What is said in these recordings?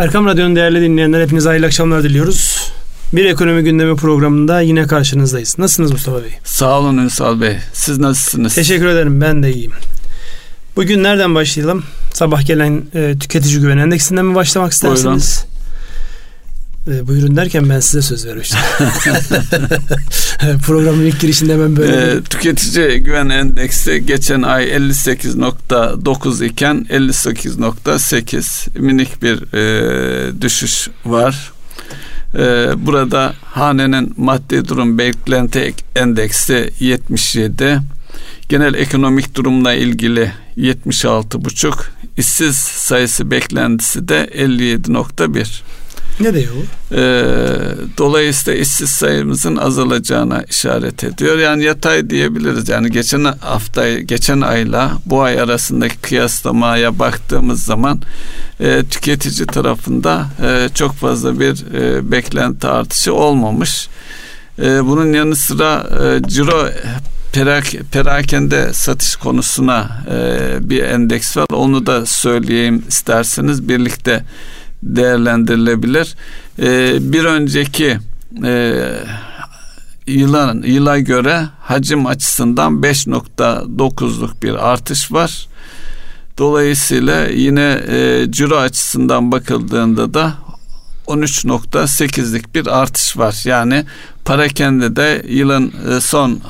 Erkam Radyo'nun değerli dinleyenler hepinize hayırlı akşamlar diliyoruz. Bir ekonomi gündemi programında yine karşınızdayız. Nasılsınız Mustafa Bey? Sağ olun Ünsal Bey. Siz nasılsınız? Teşekkür ederim. Ben de iyiyim. Bugün nereden başlayalım? Sabah gelen e, tüketici güven endeksinden mi başlamak istersiniz? E, buyurun derken ben size söz vermiştim. Programın ilk girişinde ben böyle... E, tüketici güven endeksi geçen ay 58.9 iken 58.8 minik bir e, düşüş var. Ee, burada hanenin maddi durum beklenti endeksi 77. Genel ekonomik durumla ilgili 76,5. işsiz sayısı beklentisi de 57.1. Ne diyor? Ee, dolayısıyla işsiz sayımızın azalacağına işaret ediyor. Yani yatay diyebiliriz. Yani geçen hafta, geçen ayla bu ay arasındaki kıyaslamaya baktığımız zaman e, tüketici tarafında e, çok fazla bir e, beklenti artışı olmamış. E, bunun yanı sıra e, ciro perak, perakende satış konusuna e, bir endeks var. Onu da söyleyeyim isterseniz birlikte değerlendirilebilir. E, bir önceki e, yıla, yıla göre hacim açısından 5.9'luk bir artış var. Dolayısıyla yine e, ciro açısından bakıldığında da 13.8'lik bir artış var. Yani parakende de yılın e, son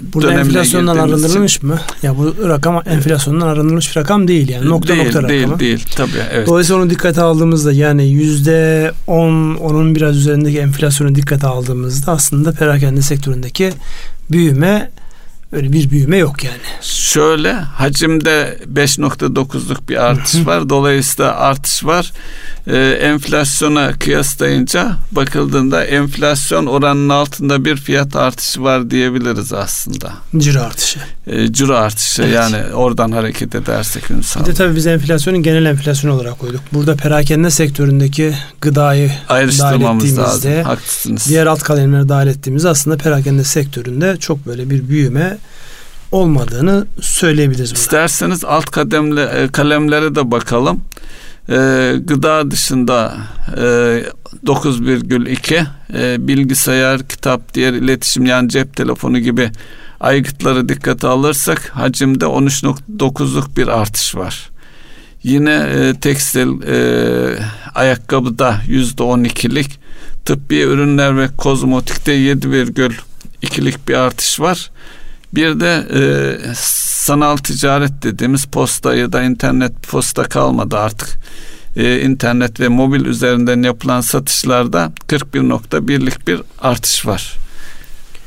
Burada enflasyondan arındırılmış için. mı? Ya bu rakam enflasyondan arındırılmış bir rakam değil yani nokta değil, nokta değil, rakamı. Değil değil tabii evet. Dolayısıyla onu dikkate aldığımızda yani yüzde on onun biraz üzerindeki enflasyonu dikkate aldığımızda aslında perakende sektöründeki büyüme öyle bir büyüme yok yani. Şöyle hacimde 5.9'luk bir artış var. Dolayısıyla artış var. Ee, enflasyona kıyaslayınca bakıldığında enflasyon oranının altında bir fiyat artışı var diyebiliriz aslında. Ciro artışı. Ee, ciro artışı evet. yani oradan hareket edersek Ünsal. Bir de tabii biz enflasyonun genel enflasyon olarak koyduk. Burada perakende sektöründeki gıdayı dahil ettiğimizde lazım. Haklısınız. diğer alt kalemleri dahil ettiğimizde aslında perakende sektöründe çok böyle bir büyüme olmadığını söyleyebiliriz. Buna. İsterseniz alt kademle, e, kalemlere de bakalım. Ee, gıda dışında e, 9,2 e, bilgisayar, kitap, diğer iletişim yani cep telefonu gibi aygıtları dikkate alırsak hacimde 13.9'luk bir artış var. Yine e, tekstil e, ayakkabıda yüzde 12'lik tıbbi ürünler ve kozmetikte 7,2'lik bir artış var. Bir de e, sanal ticaret dediğimiz posta ya da internet posta kalmadı artık. E, internet ve mobil üzerinden yapılan satışlarda 41.1'lik bir artış var.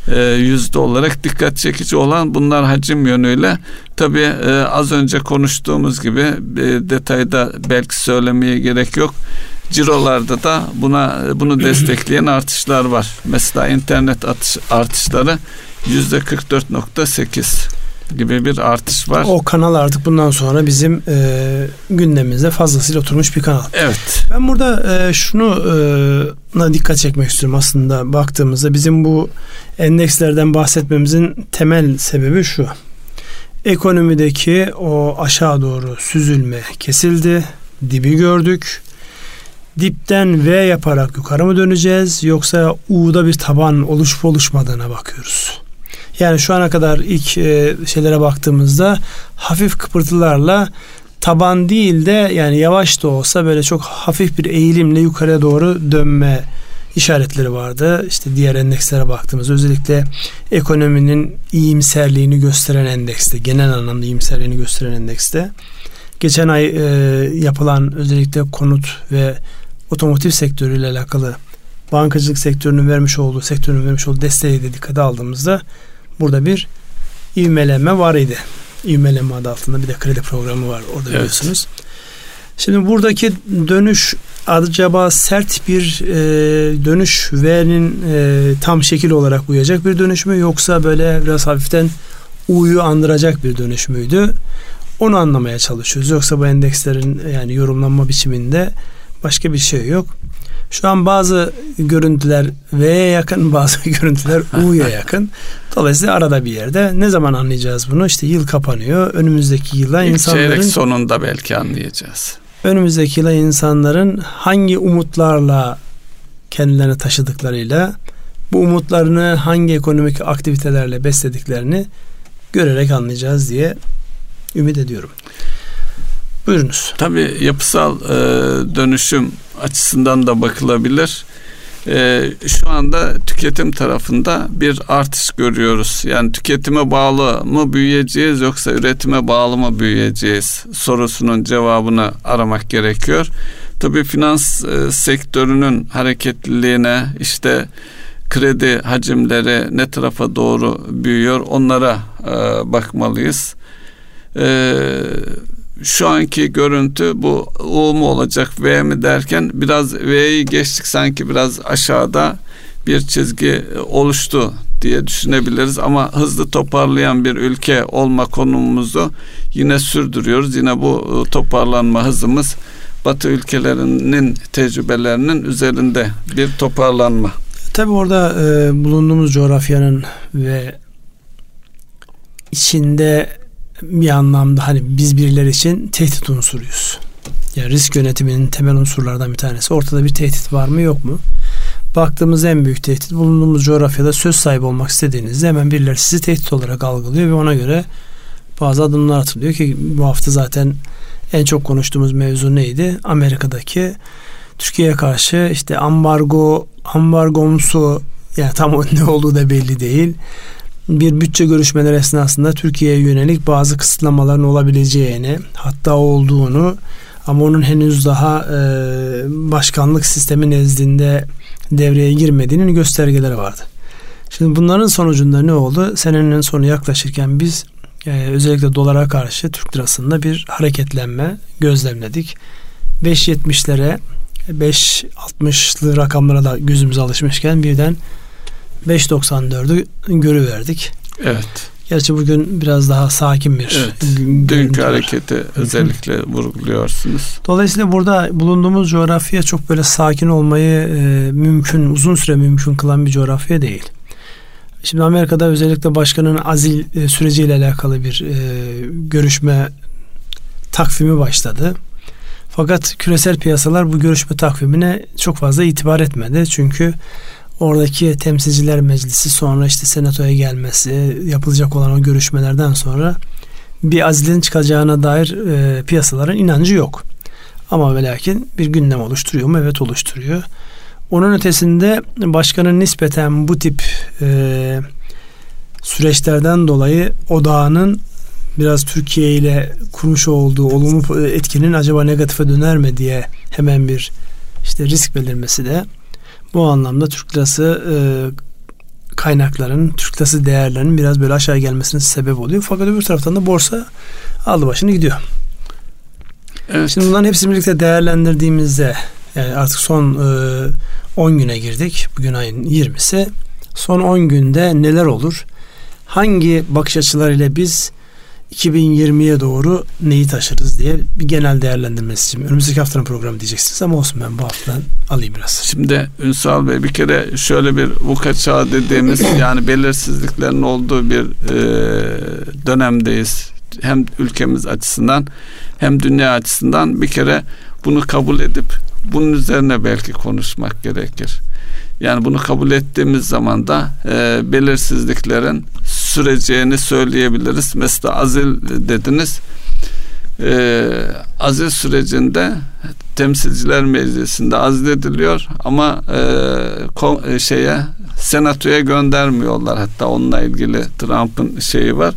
E, yüzde olarak dikkat çekici olan bunlar hacim yönüyle tabi e, az önce konuştuğumuz gibi e, detayda belki söylemeye gerek yok cirolarda da buna bunu destekleyen artışlar var. Mesela internet atış, artışları yüzde 44.8 gibi bir artış var. O kanal artık bundan sonra bizim e, gündemimizde fazlasıyla oturmuş bir kanal. Evet. Ben burada e, şunu e, dikkat çekmek istiyorum aslında baktığımızda bizim bu endekslerden bahsetmemizin temel sebebi şu. Ekonomideki o aşağı doğru süzülme kesildi, dibi gördük. Dipten V yaparak yukarı mı döneceğiz yoksa U'da bir taban oluşup oluşmadığına bakıyoruz. Yani şu ana kadar ilk e, şeylere baktığımızda hafif kıpırtılarla taban değil de yani yavaş da olsa böyle çok hafif bir eğilimle yukarıya doğru dönme işaretleri vardı. İşte diğer endekslere baktığımız özellikle ekonominin iyimserliğini gösteren endekste, genel anlamda iyimserliğini gösteren endekste. Geçen ay e, yapılan özellikle konut ve otomotiv sektörüyle alakalı bankacılık sektörünün vermiş olduğu sektörün vermiş olduğu desteği de dikkate aldığımızda burada bir ivmelenme var idi. İvmelenme adı altında bir de kredi programı var orada evet. biliyorsunuz. Şimdi buradaki dönüş acaba sert bir e, dönüş V'nin e, tam şekil olarak uyacak bir dönüş mü yoksa böyle biraz hafiften U'yu andıracak bir dönüş müydü? Onu anlamaya çalışıyoruz. Yoksa bu endekslerin yani yorumlanma biçiminde başka bir şey yok. Şu an bazı görüntüler V'ye yakın, bazı görüntüler U'ya yakın. Dolayısıyla arada bir yerde. Ne zaman anlayacağız bunu? İşte yıl kapanıyor. Önümüzdeki yıla İlk insanların... çeyrek sonunda belki anlayacağız. önümüzdeki yıla insanların hangi umutlarla kendilerini taşıdıklarıyla bu umutlarını hangi ekonomik aktivitelerle beslediklerini görerek anlayacağız diye ümit ediyorum. Buyurunuz. Tabii yapısal e, dönüşüm açısından da bakılabilir. E, şu anda tüketim tarafında bir artış görüyoruz. Yani tüketime bağlı mı büyüyeceğiz yoksa üretime bağlı mı büyüyeceğiz sorusunun cevabını aramak gerekiyor. Tabii finans e, sektörünün hareketliliğine işte kredi hacimleri ne tarafa doğru büyüyor onlara e, bakmalıyız. E, şu anki görüntü bu U mu olacak V mi derken biraz V'yi geçtik sanki biraz aşağıda bir çizgi oluştu diye düşünebiliriz ama hızlı toparlayan bir ülke olma konumumuzu yine sürdürüyoruz. Yine bu e, toparlanma hızımız Batı ülkelerinin tecrübelerinin üzerinde bir toparlanma. Tabi orada e, bulunduğumuz coğrafyanın ve içinde bir anlamda hani biz birileri için tehdit unsuruyuz. Yani risk yönetiminin temel unsurlardan bir tanesi. Ortada bir tehdit var mı yok mu? Baktığımız en büyük tehdit bulunduğumuz coğrafyada söz sahibi olmak istediğinizde hemen birileri sizi tehdit olarak algılıyor ve ona göre bazı adımlar atılıyor ki bu hafta zaten en çok konuştuğumuz mevzu neydi? Amerika'daki Türkiye'ye karşı işte ambargo, ambargomsu yani tam ne olduğu da belli değil. Bir bütçe görüşmeleri esnasında Türkiye'ye yönelik bazı kısıtlamaların olabileceğini hatta olduğunu ama onun henüz daha e, başkanlık sistemi nezdinde devreye girmediğinin göstergeleri vardı. Şimdi bunların sonucunda ne oldu? Senenin sonu yaklaşırken biz e, özellikle dolara karşı Türk lirasında bir hareketlenme gözlemledik. 5.70'lere 5.60'lı rakamlara da gözümüz alışmışken birden 5.94'ü görüverdik. Evet. Gerçi bugün biraz daha sakin bir evet. Dünkü hareketi özellikle vurguluyorsunuz. Dolayısıyla burada bulunduğumuz coğrafya çok böyle sakin olmayı e, mümkün, uzun süre mümkün kılan bir coğrafya değil. Şimdi Amerika'da özellikle başkanın azil e, süreciyle alakalı bir e, görüşme takvimi başladı. Fakat küresel piyasalar bu görüşme takvimine çok fazla itibar etmedi. Çünkü oradaki temsilciler meclisi sonra işte senatoya gelmesi yapılacak olan o görüşmelerden sonra bir azilin çıkacağına dair e, piyasaların inancı yok. Ama ve bir gündem oluşturuyor mu? Evet oluşturuyor. Onun ötesinde başkanın nispeten bu tip e, süreçlerden dolayı odağının biraz Türkiye ile kurmuş olduğu olumlu etkinin acaba negatife döner mi diye hemen bir işte risk belirmesi de bu anlamda Türk lirası e, kaynakların, Türk lirası değerlerinin biraz böyle aşağı gelmesine sebep oluyor. Fakat öbür taraftan da borsa aldı başını gidiyor. Evet. Şimdi bunların hepsini birlikte değerlendirdiğimizde yani artık son e, 10 güne girdik. Bugün ayın 20'si. Son 10 günde neler olur? Hangi bakış açılarıyla biz 2020'ye doğru neyi taşırız diye bir genel değerlendirmesi için. Önümüzdeki haftanın programı diyeceksiniz ama olsun ben bu haftadan alayım biraz. Şimdi Ünsal Bey bir kere şöyle bir vuka çağı dediğimiz yani belirsizliklerin olduğu bir e, dönemdeyiz. Hem ülkemiz açısından hem dünya açısından bir kere bunu kabul edip bunun üzerine belki konuşmak gerekir. Yani bunu kabul ettiğimiz zaman da e, belirsizliklerin süreceğini söyleyebiliriz. Mesela azil dediniz. E, azil sürecinde temsilciler meclisinde azil ediliyor ama e, ko, e, şeye senatoya göndermiyorlar. Hatta onunla ilgili Trump'ın şeyi var.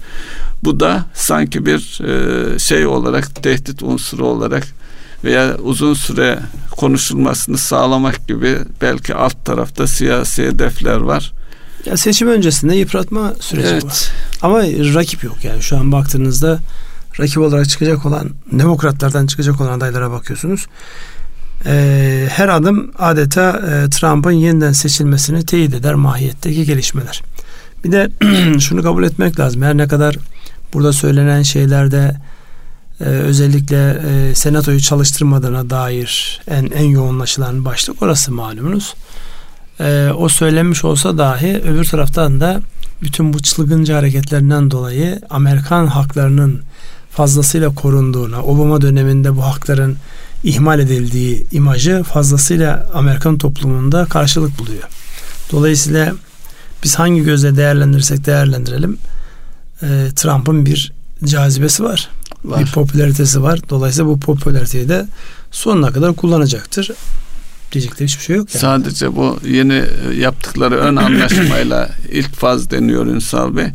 Bu da sanki bir e, şey olarak tehdit unsuru olarak veya uzun süre konuşulmasını sağlamak gibi belki alt tarafta siyasi hedefler var. Ya seçim öncesinde yıpratma süreci evet. var. Ama rakip yok yani şu an baktığınızda rakip olarak çıkacak olan demokratlardan çıkacak olan adaylara bakıyorsunuz. Ee, her adım adeta e, Trump'ın yeniden seçilmesini teyit eder mahiyetteki gelişmeler. Bir de şunu kabul etmek lazım. Her ne kadar burada söylenen şeylerde e, özellikle e, senatoyu çalıştırmadığına dair en en yoğunlaşılan başlık orası malumunuz. E, o söylenmiş olsa dahi öbür taraftan da bütün bu çılgınca hareketlerinden dolayı Amerikan haklarının fazlasıyla korunduğuna, Obama döneminde bu hakların ihmal edildiği imajı fazlasıyla Amerikan toplumunda karşılık buluyor. Dolayısıyla biz hangi gözle değerlendirirsek değerlendirelim e, Trump'ın bir cazibesi var. var. Bir popülaritesi var. Dolayısıyla bu popülariteyi de sonuna kadar kullanacaktır. Diyecekleri hiçbir şey yok. Yani. Sadece bu yeni yaptıkları ön anlaşmayla ilk faz deniyor Ünsal Bey.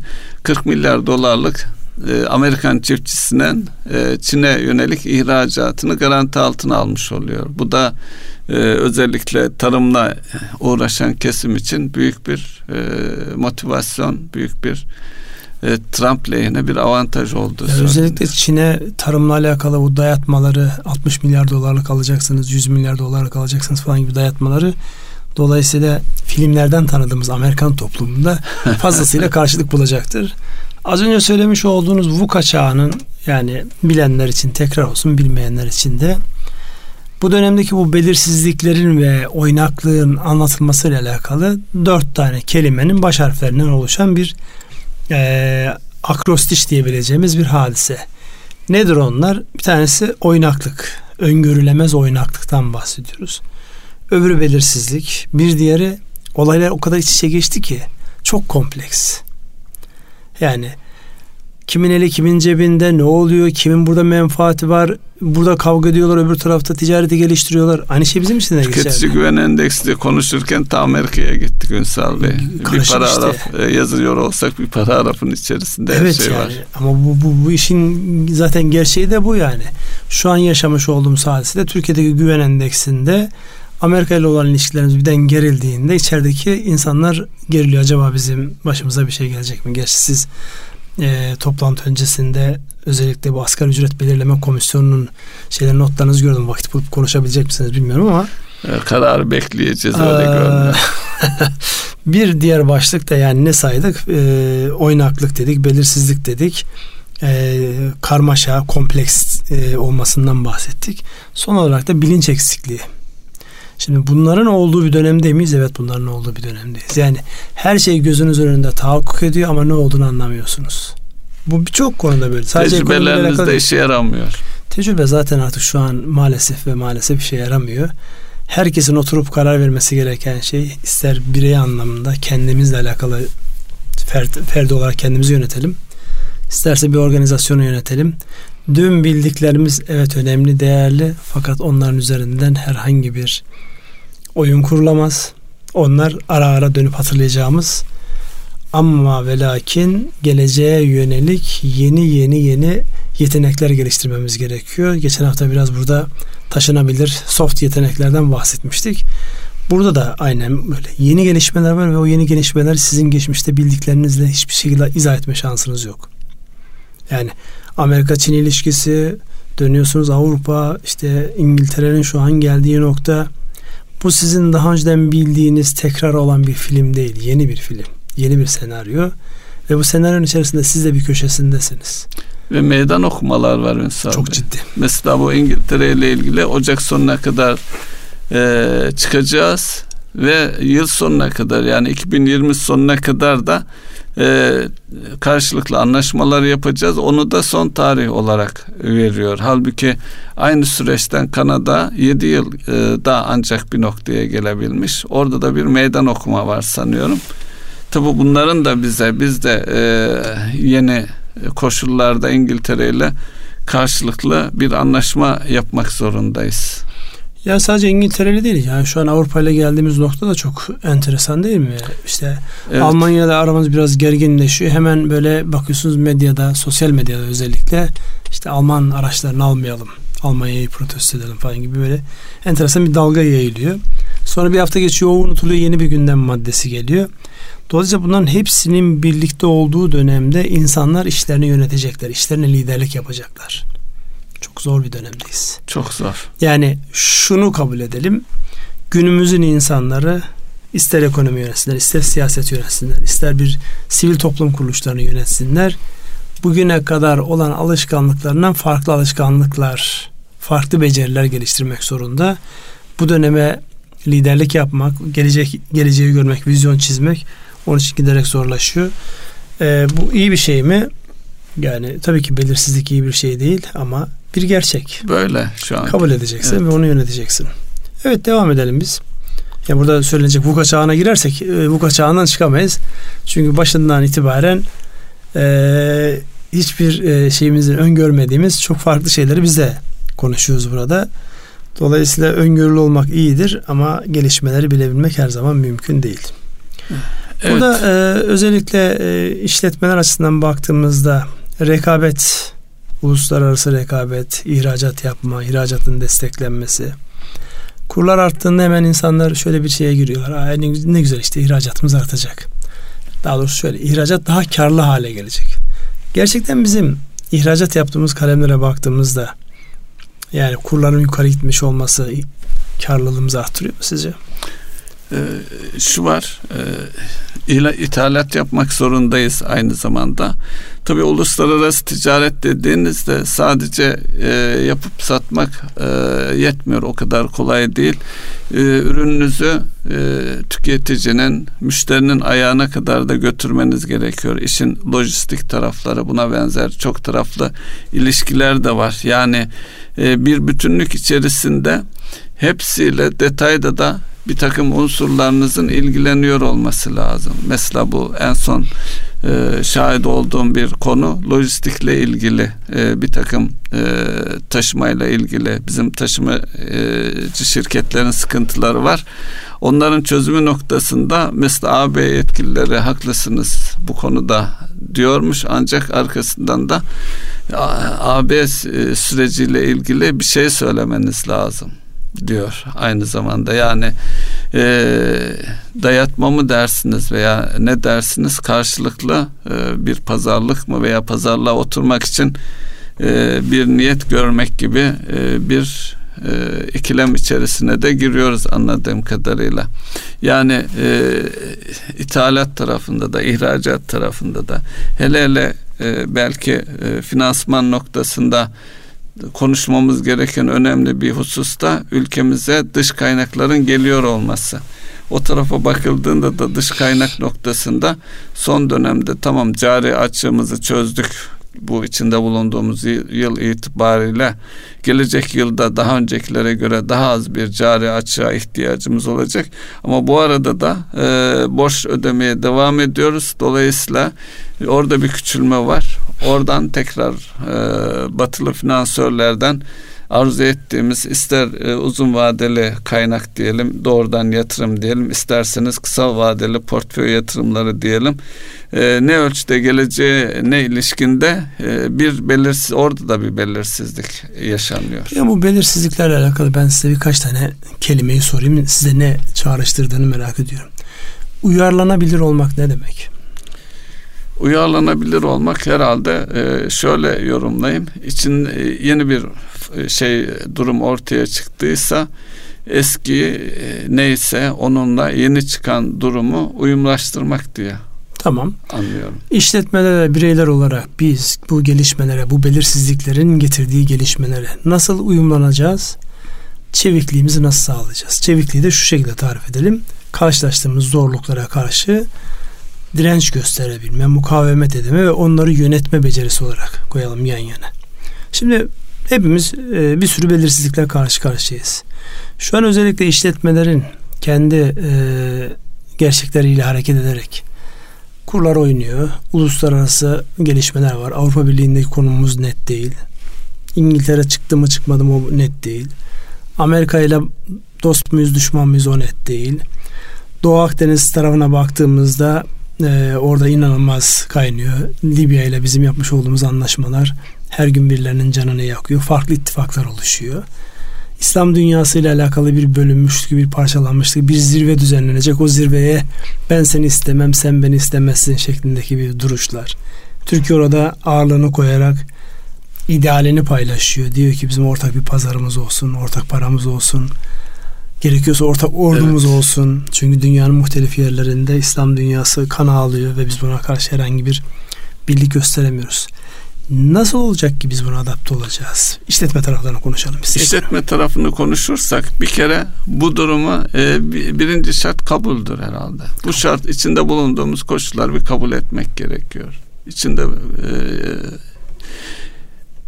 40 milyar dolarlık e, Amerikan çiftçisinin e, Çin'e yönelik ihracatını garanti altına almış oluyor. Bu da e, özellikle tarımla uğraşan kesim için büyük bir motivasyon, büyük bir Trump lehine bir avantaj oldu. Yani özellikle Çin'e tarımla alakalı bu dayatmaları 60 milyar dolarlık alacaksınız, 100 milyar dolarlık alacaksınız falan gibi dayatmaları dolayısıyla filmlerden tanıdığımız Amerikan toplumunda fazlasıyla karşılık bulacaktır. Az önce söylemiş olduğunuz VUCA çağının yani bilenler için tekrar olsun bilmeyenler için de bu dönemdeki bu belirsizliklerin ve oynaklığın anlatılmasıyla alakalı dört tane kelimenin baş harflerinden oluşan bir e, akrostiş diyebileceğimiz bir hadise. Nedir onlar? Bir tanesi oynaklık. Öngörülemez oynaklıktan bahsediyoruz. Öbürü belirsizlik. Bir diğeri olaylar o kadar iç içe geçti ki çok kompleks. Yani kimin eli kimin cebinde ne oluyor kimin burada menfaati var burada kavga ediyorlar öbür tarafta ticareti geliştiriyorlar aynı şey bizim için de geçerli. Tüketici güven endeksi konuşurken tam Amerika'ya gittik Ünsal Bey Karışık bir paragraf işte. Yazıyor olsak bir paragrafın içerisinde evet her şey yani. var. Ama bu, bu, bu işin zaten gerçeği de bu yani şu an yaşamış olduğumuz hadisede Türkiye'deki güven endeksinde Amerika ile olan ilişkilerimiz birden gerildiğinde içerideki insanlar geriliyor. Acaba bizim başımıza bir şey gelecek mi? Gerçi siz e, toplantı öncesinde özellikle bu asgari ücret belirleme komisyonunun şeyler notlarınızı gördüm. Vakit bulup konuşabilecek misiniz bilmiyorum ama e, kararı bekleyeceğiz öyle görünüyor. bir diğer başlık da yani ne saydık? E, oynaklık dedik, belirsizlik dedik. E, karmaşa, kompleks e, olmasından bahsettik. Son olarak da bilinç eksikliği. Şimdi bunların olduğu bir dönemde miyiz? Evet bunların olduğu bir dönemdeyiz. Yani her şey gözünüz önünde tahakkuk ediyor ama ne olduğunu anlamıyorsunuz. Bu birçok konuda böyle. Sadece Tecrübeleriniz de işe yaramıyor. Tecrübe zaten artık şu an maalesef ve maalesef işe yaramıyor. Herkesin oturup karar vermesi gereken şey ister birey anlamında kendimizle alakalı fert, ferdi olarak kendimizi yönetelim. İsterse bir organizasyonu yönetelim. Dün bildiklerimiz evet önemli, değerli fakat onların üzerinden herhangi bir oyun kurulamaz. Onlar ara ara dönüp hatırlayacağımız ama ve lakin geleceğe yönelik yeni yeni yeni yetenekler geliştirmemiz gerekiyor. Geçen hafta biraz burada taşınabilir soft yeteneklerden bahsetmiştik. Burada da aynen böyle yeni gelişmeler var ve o yeni gelişmeler sizin geçmişte bildiklerinizle hiçbir şekilde izah etme şansınız yok. Yani Amerika-Çin ilişkisi dönüyorsunuz Avrupa işte İngiltere'nin şu an geldiği nokta bu sizin daha önceden bildiğiniz tekrar olan bir film değil yeni bir film yeni bir senaryo ve bu senaryonun içerisinde siz de bir köşesindesiniz. Ve meydan okumalar var Ünsal Çok ciddi. Mesela bu İngiltere ile ilgili Ocak sonuna kadar e, çıkacağız ve yıl sonuna kadar yani 2020 sonuna kadar da e, karşılıklı anlaşmalar yapacağız. Onu da son tarih olarak veriyor. Halbuki aynı süreçten Kanada 7 yıl e, daha ancak bir noktaya gelebilmiş. Orada da bir meydan okuma var sanıyorum. Tabi bunların da bize biz de e, yeni koşullarda İngiltere ile karşılıklı bir anlaşma yapmak zorundayız. Ya sadece İngiltere'li değil. Yani şu an Avrupa ile geldiğimiz nokta da çok enteresan değil mi? İşte evet. Almanya'da aramız biraz gerginleşiyor. Hemen böyle bakıyorsunuz medyada, sosyal medyada özellikle işte Alman araçlarını almayalım. Almanya'yı protesto edelim falan gibi böyle enteresan bir dalga yayılıyor. Sonra bir hafta geçiyor, o unutuluyor, yeni bir gündem maddesi geliyor. Dolayısıyla bunların hepsinin birlikte olduğu dönemde insanlar işlerini yönetecekler, işlerine liderlik yapacaklar. Çok zor bir dönemdeyiz. Çok zor. Yani şunu kabul edelim. Günümüzün insanları ister ekonomi yönetsinler, ister siyaset yönetsinler, ister bir sivil toplum kuruluşlarını yönetsinler. Bugüne kadar olan alışkanlıklarından farklı alışkanlıklar, farklı beceriler geliştirmek zorunda. Bu döneme liderlik yapmak, gelecek geleceği görmek, vizyon çizmek onun için giderek zorlaşıyor. Ee, bu iyi bir şey mi? Yani tabii ki belirsizlik iyi bir şey değil ama bir gerçek. Böyle şu an. Kabul edeceksin evet. ve onu yöneteceksin. Evet devam edelim biz. Ya burada söylenecek VUCA çağına girersek e, VUCA çağından çıkamayız. Çünkü başından itibaren e, hiçbir e, şeyimizin öngörmediğimiz çok farklı şeyleri bize konuşuyoruz burada. Dolayısıyla öngörülü olmak iyidir ama gelişmeleri bilebilmek her zaman mümkün değil. Evet. Burada e, özellikle e, işletmeler açısından baktığımızda rekabet, uluslararası rekabet, ihracat yapma, ihracatın desteklenmesi. Kurlar arttığında hemen insanlar şöyle bir şeye giriyorlar. Aa, ne, ne güzel işte ihracatımız artacak. Daha doğrusu şöyle ihracat daha karlı hale gelecek. Gerçekten bizim ihracat yaptığımız kalemlere baktığımızda yani kurların yukarı gitmiş olması karlılığımızı arttırıyor mu sizce? Ee, şu var e, ithalat yapmak zorundayız aynı zamanda. Tabi uluslararası ticaret dediğinizde sadece e, yapıp satmak e, yetmiyor. O kadar kolay değil. E, ürününüzü e, tüketicinin, müşterinin ayağına kadar da götürmeniz gerekiyor. İşin lojistik tarafları buna benzer çok taraflı ilişkiler de var. Yani e, bir bütünlük içerisinde hepsiyle detayda da bir takım unsurlarınızın ilgileniyor olması lazım. Mesela bu en son e, şahit olduğum bir konu lojistikle ilgili e, bir takım e, taşımayla ilgili bizim taşımacı şirketlerin sıkıntıları var. Onların çözümü noktasında mesela AB yetkilileri haklısınız bu konuda diyormuş ancak arkasından da AB süreciyle ilgili bir şey söylemeniz lazım diyor aynı zamanda yani e, dayatma mı dersiniz veya ne dersiniz karşılıklı e, bir pazarlık mı veya pazarlığa oturmak için e, bir niyet görmek gibi e, bir e, ikilem içerisine de giriyoruz anladığım kadarıyla. Yani e, ithalat tarafında da ihracat tarafında da hele hele e, belki e, finansman noktasında konuşmamız gereken önemli bir hususta ülkemize dış kaynakların geliyor olması. O tarafa bakıldığında da dış kaynak noktasında son dönemde tamam cari açığımızı çözdük bu içinde bulunduğumuz yıl itibariyle gelecek yılda daha öncekilere göre daha az bir cari açığa ihtiyacımız olacak. Ama bu arada da e, borç ödemeye devam ediyoruz. Dolayısıyla orada bir küçülme var. Oradan tekrar e, batılı finansörlerden arzu ettiğimiz ister e, uzun vadeli kaynak diyelim, doğrudan yatırım diyelim, isterseniz kısa vadeli portföy yatırımları diyelim. E, ne ölçüde geleceğe ne ilişkinde e, bir belirsiz orada da bir belirsizlik yaşanıyor. Ya bu belirsizliklerle alakalı ben size birkaç tane kelimeyi sorayım. Size ne çağrıştırdığını merak ediyorum. Uyarlanabilir olmak ne demek? Uyarlanabilir olmak herhalde e, şöyle yorumlayayım. İçin e, yeni bir e, şey durum ortaya çıktıysa eski neyse onunla yeni çıkan durumu uyumlaştırmak diye. Tamam. Anlıyorum. İşletmelere bireyler olarak biz bu gelişmelere, bu belirsizliklerin getirdiği gelişmelere nasıl uyumlanacağız? Çevikliğimizi nasıl sağlayacağız? Çevikliği de şu şekilde tarif edelim. Karşılaştığımız zorluklara karşı direnç gösterebilme, mukavemet edeme ve onları yönetme becerisi olarak koyalım yan yana. Şimdi hepimiz e, bir sürü belirsizlikler karşı karşıyayız. Şu an özellikle işletmelerin kendi e, gerçekleriyle hareket ederek kurlar oynuyor. Uluslararası gelişmeler var. Avrupa Birliği'ndeki konumumuz net değil. İngiltere çıktı mı çıkmadı mı o net değil. Amerika ile dost muyuz düşman mıyız o net değil. Doğu Akdeniz tarafına baktığımızda ee, orada inanılmaz kaynıyor. Libya ile bizim yapmış olduğumuz anlaşmalar her gün birilerinin canını yakıyor. Farklı ittifaklar oluşuyor. İslam dünyası ile alakalı bir bölünmüşlük, bir parçalanmışlık, bir zirve düzenlenecek. O zirveye ben seni istemem, sen beni istemezsin şeklindeki bir duruşlar. Türkiye orada ağırlığını koyarak idealini paylaşıyor. Diyor ki bizim ortak bir pazarımız olsun, ortak paramız olsun, Gerekiyorsa ortak ordumuz evet. olsun. Çünkü dünyanın muhtelif yerlerinde İslam dünyası kan ağlıyor ve biz buna karşı herhangi bir birlik gösteremiyoruz. Nasıl olacak ki biz buna adapte olacağız? İşletme taraflarını konuşalım. Istedim. İşletme tarafını konuşursak bir kere bu durumu e, birinci şart kabuldür herhalde. Bu şart içinde bulunduğumuz koşullar bir kabul etmek gerekiyor. İçinde e,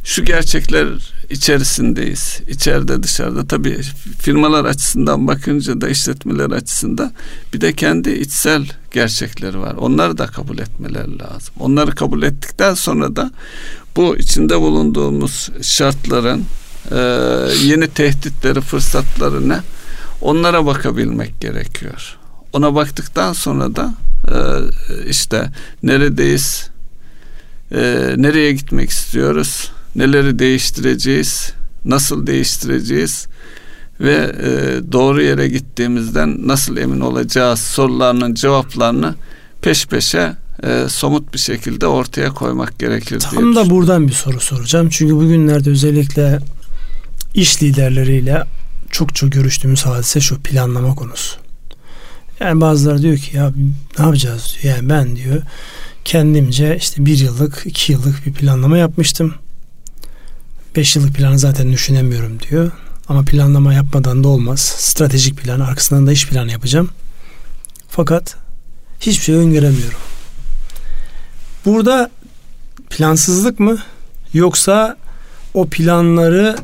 şu gerçekler içerisindeyiz. İçeride dışarıda tabii firmalar açısından bakınca da işletmeler açısından bir de kendi içsel gerçekleri var. Onları da kabul etmeler lazım. Onları kabul ettikten sonra da bu içinde bulunduğumuz şartların e, yeni tehditleri, fırsatları ne? Onlara bakabilmek gerekiyor. Ona baktıktan sonra da e, işte neredeyiz, e, nereye gitmek istiyoruz, neleri değiştireceğiz, nasıl değiştireceğiz ve e, doğru yere gittiğimizden nasıl emin olacağız sorularının cevaplarını peş peşe e, somut bir şekilde ortaya koymak gerekir Tam diye da buradan bir soru soracağım. Çünkü bugünlerde özellikle iş liderleriyle çok çok görüştüğümüz hadise şu planlama konusu. Yani bazıları diyor ki ya ne yapacağız diyor. Yani ben diyor kendimce işte bir yıllık, iki yıllık bir planlama yapmıştım. Beş yıllık planı zaten düşünemiyorum diyor. Ama planlama yapmadan da olmaz. Stratejik plan, arkasından da iş planı yapacağım. Fakat hiçbir şey öngöremiyorum. Burada plansızlık mı yoksa o planları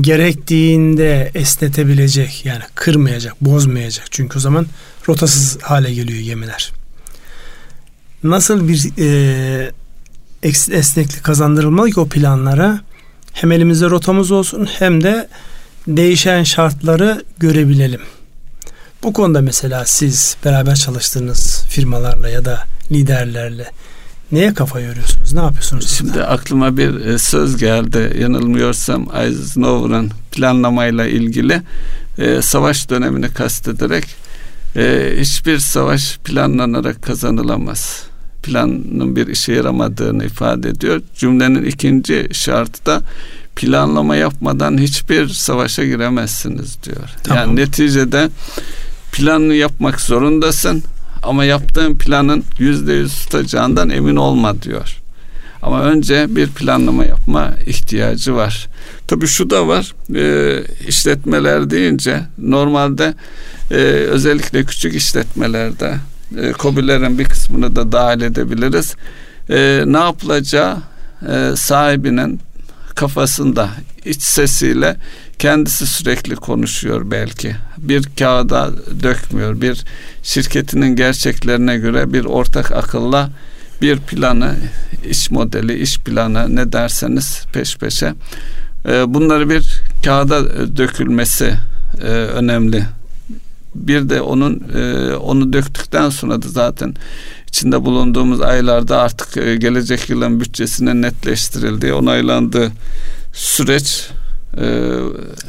gerektiğinde esnetebilecek yani kırmayacak, bozmayacak. Çünkü o zaman rotasız hale geliyor gemiler. Nasıl bir e, esneklik kazandırılmalı ki o planlara hem elimizde rotamız olsun hem de değişen şartları görebilelim. Bu konuda mesela siz beraber çalıştığınız firmalarla ya da liderlerle neye kafa yoruyorsunuz? Ne yapıyorsunuz? Şimdi burada? aklıma bir e, söz geldi. Yanılmıyorsam Eisenhower'ın planlamayla ilgili e, savaş dönemini kastederek e, hiçbir savaş planlanarak kazanılamaz. Planın bir işe yaramadığını ifade ediyor. Cümlenin ikinci şartı da planlama yapmadan hiçbir savaşa giremezsiniz diyor. Tamam. Yani neticede planını yapmak zorundasın ama yaptığın planın yüzde yüz tutacağından emin olma diyor. Ama önce bir planlama yapma ihtiyacı var. Tabii şu da var. E, işletmeler deyince normalde e, özellikle küçük işletmelerde e, COBİ'lerin bir kısmını da dahil edebiliriz. E, ne yapılacağı e, sahibinin kafasında iç sesiyle kendisi sürekli konuşuyor belki. Bir kağıda dökmüyor. Bir şirketinin gerçeklerine göre bir ortak akılla bir planı, iş modeli, iş planı ne derseniz peş peşe e, bunları bir kağıda dökülmesi e, önemli. Bir de onun e, onu döktükten sonra da zaten içinde bulunduğumuz aylarda artık gelecek yılın bütçesinin netleştirildiği, onaylandığı süreç ee,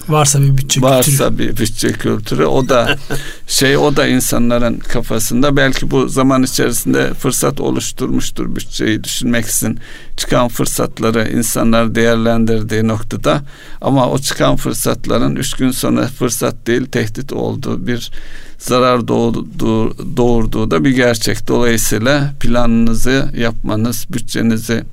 varsa bir bütçe varsa kültürü. bir bütçe kültürü o da şey o da insanların kafasında belki bu zaman içerisinde fırsat oluşturmuştur bütçeyi düşünmek için çıkan fırsatları insanlar değerlendirdiği noktada ama o çıkan fırsatların üç gün sonra fırsat değil tehdit olduğu bir zarar doğurduğu, doğurduğu da bir gerçek. Dolayısıyla planınızı yapmanız, bütçenizi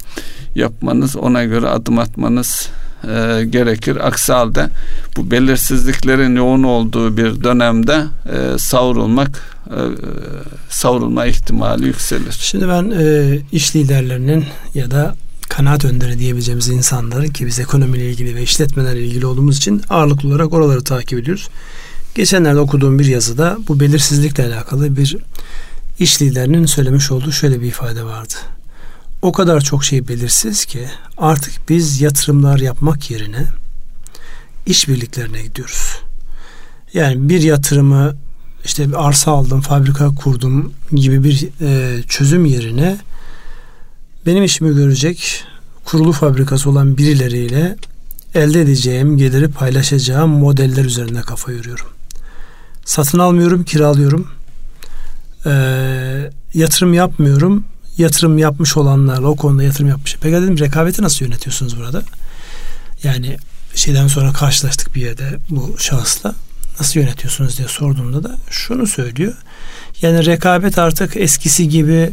yapmanız, ona göre adım atmanız e, gerekir. Aksi halde bu belirsizliklerin yoğun olduğu bir dönemde e, savrulmak e, savrulma ihtimali yükselir. Şimdi ben e, iş liderlerinin ya da kanaat önderi diyebileceğimiz insanların ki biz ekonomiyle ilgili ve işletmelerle ilgili olduğumuz için ağırlıklı olarak oraları takip ediyoruz. Geçenlerde okuduğum bir yazıda bu belirsizlikle alakalı bir iş liderinin söylemiş olduğu şöyle bir ifade vardı o kadar çok şey belirsiz ki artık biz yatırımlar yapmak yerine işbirliklerine gidiyoruz. Yani bir yatırımı işte bir arsa aldım, fabrika kurdum gibi bir e, çözüm yerine benim işimi görecek kurulu fabrikası olan birileriyle elde edeceğim geliri paylaşacağım modeller üzerinde kafa yoruyorum. Satın almıyorum, kiralıyorum. E, yatırım yapmıyorum yatırım yapmış olanlarla o konuda yatırım yapmış. Peki dedim rekabeti nasıl yönetiyorsunuz burada? Yani şeyden sonra karşılaştık bir yerde bu şahısla. Nasıl yönetiyorsunuz diye sorduğumda da şunu söylüyor. Yani rekabet artık eskisi gibi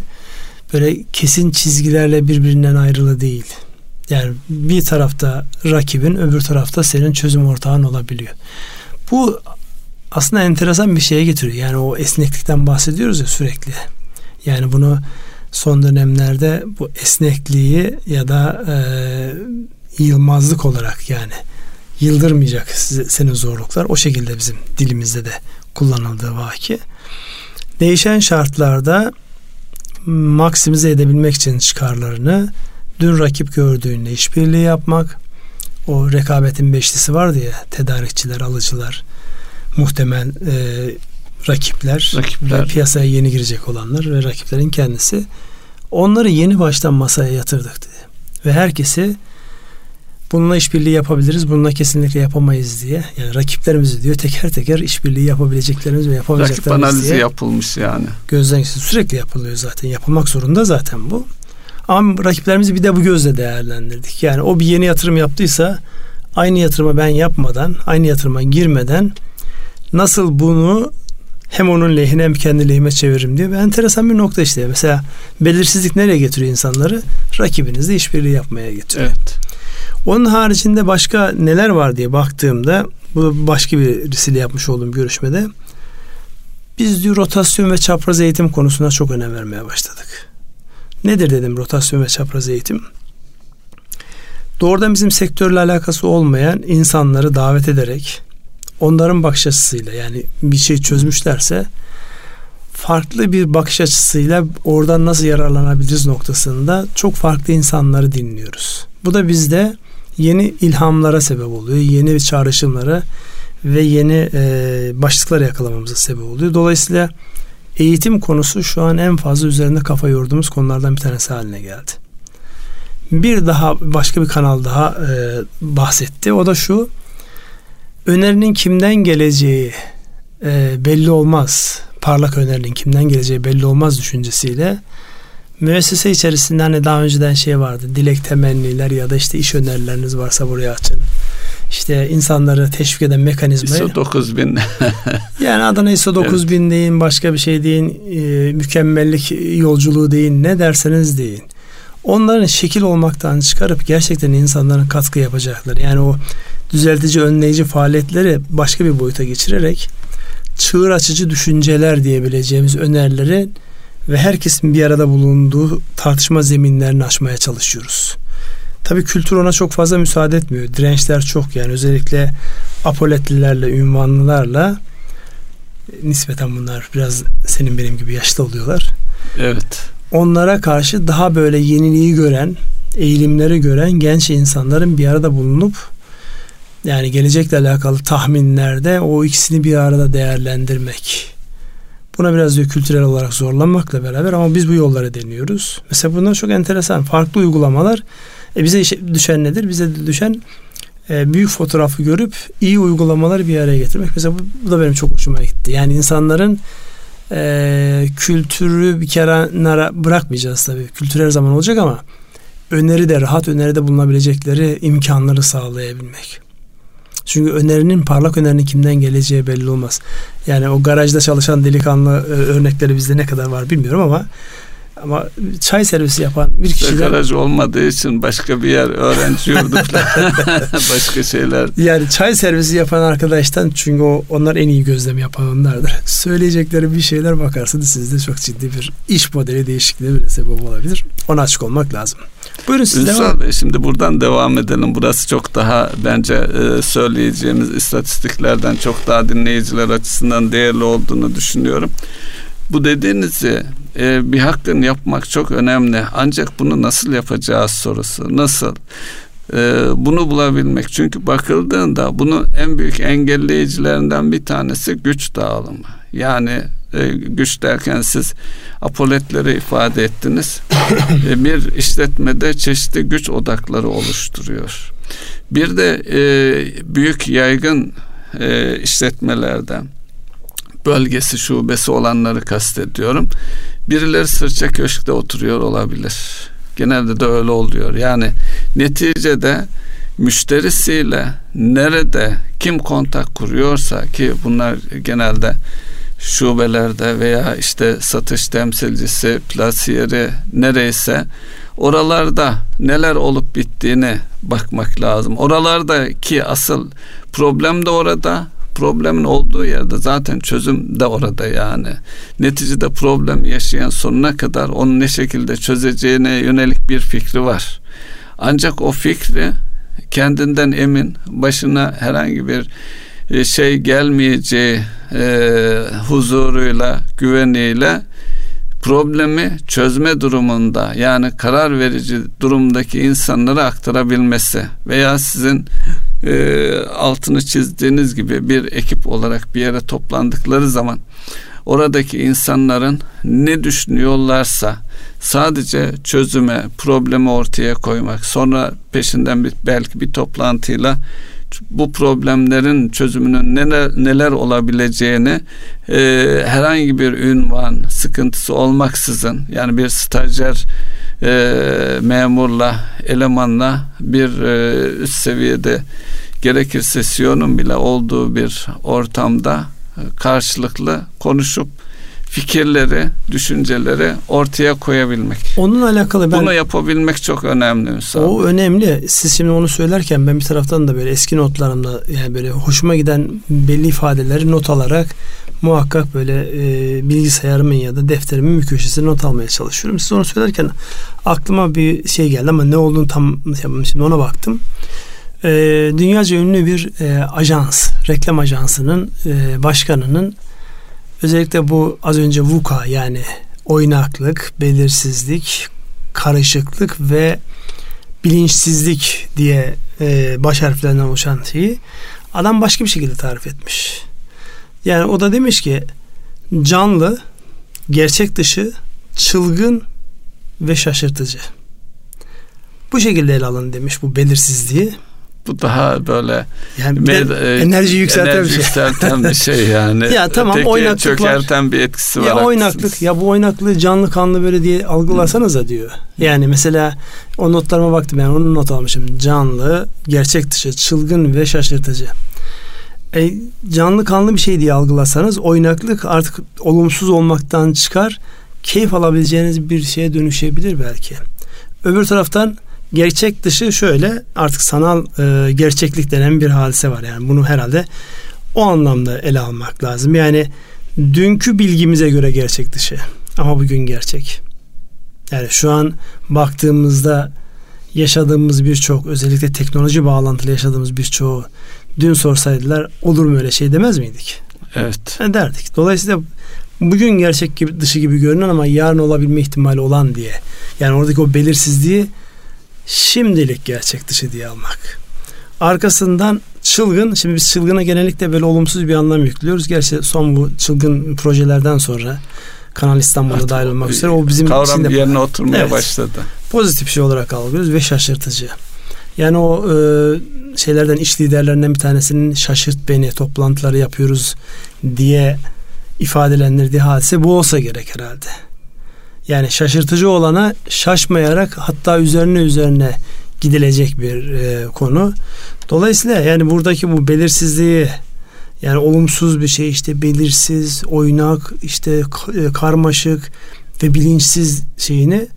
böyle kesin çizgilerle birbirinden ayrılı değil. Yani bir tarafta rakibin öbür tarafta senin çözüm ortağın olabiliyor. Bu aslında enteresan bir şeye getiriyor. Yani o esneklikten bahsediyoruz ya sürekli. Yani bunu son dönemlerde bu esnekliği ya da e, yılmazlık olarak yani yıldırmayacak senin zorluklar. O şekilde bizim dilimizde de kullanıldığı vaki. Değişen şartlarda maksimize edebilmek için çıkarlarını dün rakip gördüğünde işbirliği yapmak, o rekabetin beşlisi vardı ya tedarikçiler, alıcılar, muhtemel e, rakipler, rakipler ve piyasaya yeni girecek olanlar ve rakiplerin kendisi onları yeni baştan masaya yatırdık dedi. Ve herkesi bununla işbirliği yapabiliriz, bununla kesinlikle yapamayız diye. Yani rakiplerimizi diyor teker teker işbirliği yapabileceklerimiz ve yapamayacaklarımız Rakip analizi yapılmış yani. Gözden sürekli yapılıyor zaten. Yapılmak zorunda zaten bu. Ama rakiplerimizi bir de bu gözle değerlendirdik. Yani o bir yeni yatırım yaptıysa aynı yatırıma ben yapmadan, aynı yatırıma girmeden nasıl bunu hem onun lehine hem kendi lehime çeviririm diye bir enteresan bir nokta işte. Mesela belirsizlik nereye getiriyor insanları? Rakibinizle işbirliği yapmaya getiriyor. Evet. Onun haricinde başka neler var diye baktığımda bu başka birisiyle yapmış olduğum görüşmede biz diyor rotasyon ve çapraz eğitim konusuna çok önem vermeye başladık. Nedir dedim rotasyon ve çapraz eğitim? Doğrudan bizim sektörle alakası olmayan insanları davet ederek onların bakış açısıyla yani bir şey çözmüşlerse farklı bir bakış açısıyla oradan nasıl yararlanabiliriz noktasında çok farklı insanları dinliyoruz. Bu da bizde yeni ilhamlara sebep oluyor. Yeni çağrışımlara ve yeni e, başlıklar yakalamamıza sebep oluyor. Dolayısıyla eğitim konusu şu an en fazla üzerinde kafa yorduğumuz konulardan bir tanesi haline geldi. Bir daha başka bir kanal daha e, bahsetti. O da şu. Önerinin kimden geleceği e, belli olmaz. Parlak önerinin kimden geleceği belli olmaz düşüncesiyle müessese içerisinde hani daha önceden şey vardı. Dilek temenniler ya da işte iş önerileriniz varsa buraya açın. İşte insanları teşvik eden mekanizmayı. ISO 9000. yani adına ISO 9000 evet. deyin, başka bir şey deyin, e, mükemmellik yolculuğu deyin, ne derseniz deyin. Onların şekil olmaktan çıkarıp gerçekten insanların katkı yapacakları yani o düzeltici, önleyici faaliyetleri başka bir boyuta geçirerek çığır açıcı düşünceler diyebileceğimiz önerileri ve herkesin bir arada bulunduğu tartışma zeminlerini aşmaya çalışıyoruz. Tabii kültür ona çok fazla müsaade etmiyor. Dirençler çok yani özellikle apoletlilerle, ünvanlılarla nispeten bunlar biraz senin benim gibi yaşlı oluyorlar. Evet. Onlara karşı daha böyle yeniliği gören, eğilimleri gören genç insanların bir arada bulunup yani gelecekle alakalı tahminlerde o ikisini bir arada değerlendirmek Buna biraz diyor kültürel olarak zorlanmakla beraber ama biz bu yolları deniyoruz. Mesela bunlar çok enteresan. Farklı uygulamalar. E bize düşen nedir? Bize düşen e, büyük fotoğrafı görüp iyi uygulamaları bir araya getirmek. Mesela bu, bu da benim çok hoşuma gitti. Yani insanların e, kültürü bir kenara bırakmayacağız tabii. Kültür her zaman olacak ama öneri de rahat öneride bulunabilecekleri imkanları sağlayabilmek. Çünkü önerinin parlak önerinin kimden geleceği belli olmaz. Yani o garajda çalışan delikanlı e, örnekleri bizde ne kadar var bilmiyorum ama ama çay servisi yapan bir kişiden... Garaj olmadığı için başka bir yer öğrenci yurdu başka şeyler. Yani çay servisi yapan arkadaştan çünkü o, onlar en iyi gözlem yapan onlardır. Söyleyecekleri bir şeyler bakarsınız sizde çok ciddi bir iş modeli değişikliği bile sebep olabilir. Ona açık olmak lazım. Buyurun siz Ünsal devam. Bey, şimdi buradan devam edelim. Burası çok daha bence e, söyleyeceğimiz istatistiklerden çok daha dinleyiciler açısından değerli olduğunu düşünüyorum. Bu dediğinizi e, bir hakkın yapmak çok önemli. Ancak bunu nasıl yapacağız sorusu. Nasıl? E, bunu bulabilmek. Çünkü bakıldığında bunun en büyük engelleyicilerinden bir tanesi güç dağılımı. Yani e, güç derken siz apoletleri ifade ettiniz. e, bir işletmede çeşitli güç odakları oluşturuyor. Bir de e, büyük yaygın e, işletmelerden bölgesi şubesi olanları kastediyorum. Birileri sırça köşkte oturuyor olabilir. Genelde de öyle oluyor. Yani neticede müşterisiyle nerede kim kontak kuruyorsa ki bunlar genelde şubelerde veya işte satış temsilcisi, plasiyeri nereyse oralarda neler olup bittiğini bakmak lazım. Oralardaki asıl problem de orada, problemin olduğu yerde zaten çözüm de orada yani. Neticede problem yaşayan sonuna kadar onu ne şekilde çözeceğine yönelik bir fikri var. Ancak o fikri kendinden emin, başına herhangi bir e, şey gelmeyeceği e, huzuruyla, güveniyle problemi çözme durumunda yani karar verici durumdaki insanlara aktarabilmesi veya sizin e, altını çizdiğiniz gibi bir ekip olarak bir yere toplandıkları zaman oradaki insanların ne düşünüyorlarsa sadece çözüme, problemi ortaya koymak, sonra peşinden bir, belki bir toplantıyla bu problemlerin çözümünün neler neler olabileceğini e, herhangi bir ünvan sıkıntısı olmaksızın yani bir stajyer e, memurla elemanla bir e, üst seviyede gerekirse CEO'nun bile olduğu bir ortamda e, karşılıklı konuşup fikirleri, düşünceleri ortaya koyabilmek. Onunla alakalı ben... Bunu yapabilmek çok önemli. Müsaade. O önemli. Siz şimdi onu söylerken ben bir taraftan da böyle eski notlarımda yani böyle hoşuma giden belli ifadeleri not alarak muhakkak böyle e, bilgisayarımın ya da defterimin bir köşesine not almaya çalışıyorum. Siz onu söylerken aklıma bir şey geldi ama ne olduğunu tam şimdi ona baktım. E, dünyaca ünlü bir e, ajans, reklam ajansının e, başkanının Özellikle bu az önce VUCA yani oynaklık, belirsizlik, karışıklık ve bilinçsizlik diye e, baş harflerinden oluşan şeyi adam başka bir şekilde tarif etmiş. Yani o da demiş ki canlı, gerçek dışı, çılgın ve şaşırtıcı. Bu şekilde ele alın demiş bu belirsizliği bu daha böyle yani med, e, enerji yükselten enerji bir şey. yükselten bir şey yani. ya tamam Öteki oynaklık çökerten var. bir etkisi var. Ya oynaklık ya bu oynaklığı canlı kanlı böyle diye algılasanız da diyor. Yani mesela o notlarıma baktım ben yani onu not almışım. Canlı, gerçek dışı, çılgın ve şaşırtıcı. E, canlı kanlı bir şey diye algılasanız oynaklık artık olumsuz olmaktan çıkar. Keyif alabileceğiniz bir şeye dönüşebilir belki. Öbür taraftan gerçek dışı şöyle artık sanal e, gerçeklik denen bir hadise var. Yani bunu herhalde o anlamda ele almak lazım. Yani dünkü bilgimize göre gerçek dışı ama bugün gerçek. Yani şu an baktığımızda yaşadığımız birçok özellikle teknoloji bağlantılı yaşadığımız birçoğu dün sorsaydılar olur mu öyle şey demez miydik? Evet. Derdik. Dolayısıyla bugün gerçek gibi dışı gibi görünen ama yarın olabilme ihtimali olan diye. Yani oradaki o belirsizliği şimdilik gerçek dışı diye almak. Arkasından çılgın, şimdi biz çılgına genellikle böyle olumsuz bir anlam yüklüyoruz. Gerçi son bu çılgın projelerden sonra Kanal İstanbul'da Artık dahil olmak üzere o bizim kavram içinde, yerine oturmaya evet, başladı. Pozitif şey olarak algılıyoruz ve şaşırtıcı. Yani o e, şeylerden iş liderlerinden bir tanesinin şaşırt beni toplantıları yapıyoruz diye ifadelendirdiği hadise bu olsa gerek herhalde. Yani şaşırtıcı olana şaşmayarak hatta üzerine üzerine gidilecek bir e, konu. Dolayısıyla yani buradaki bu belirsizliği yani olumsuz bir şey işte belirsiz, oynak, işte e, karmaşık ve bilinçsiz şeyini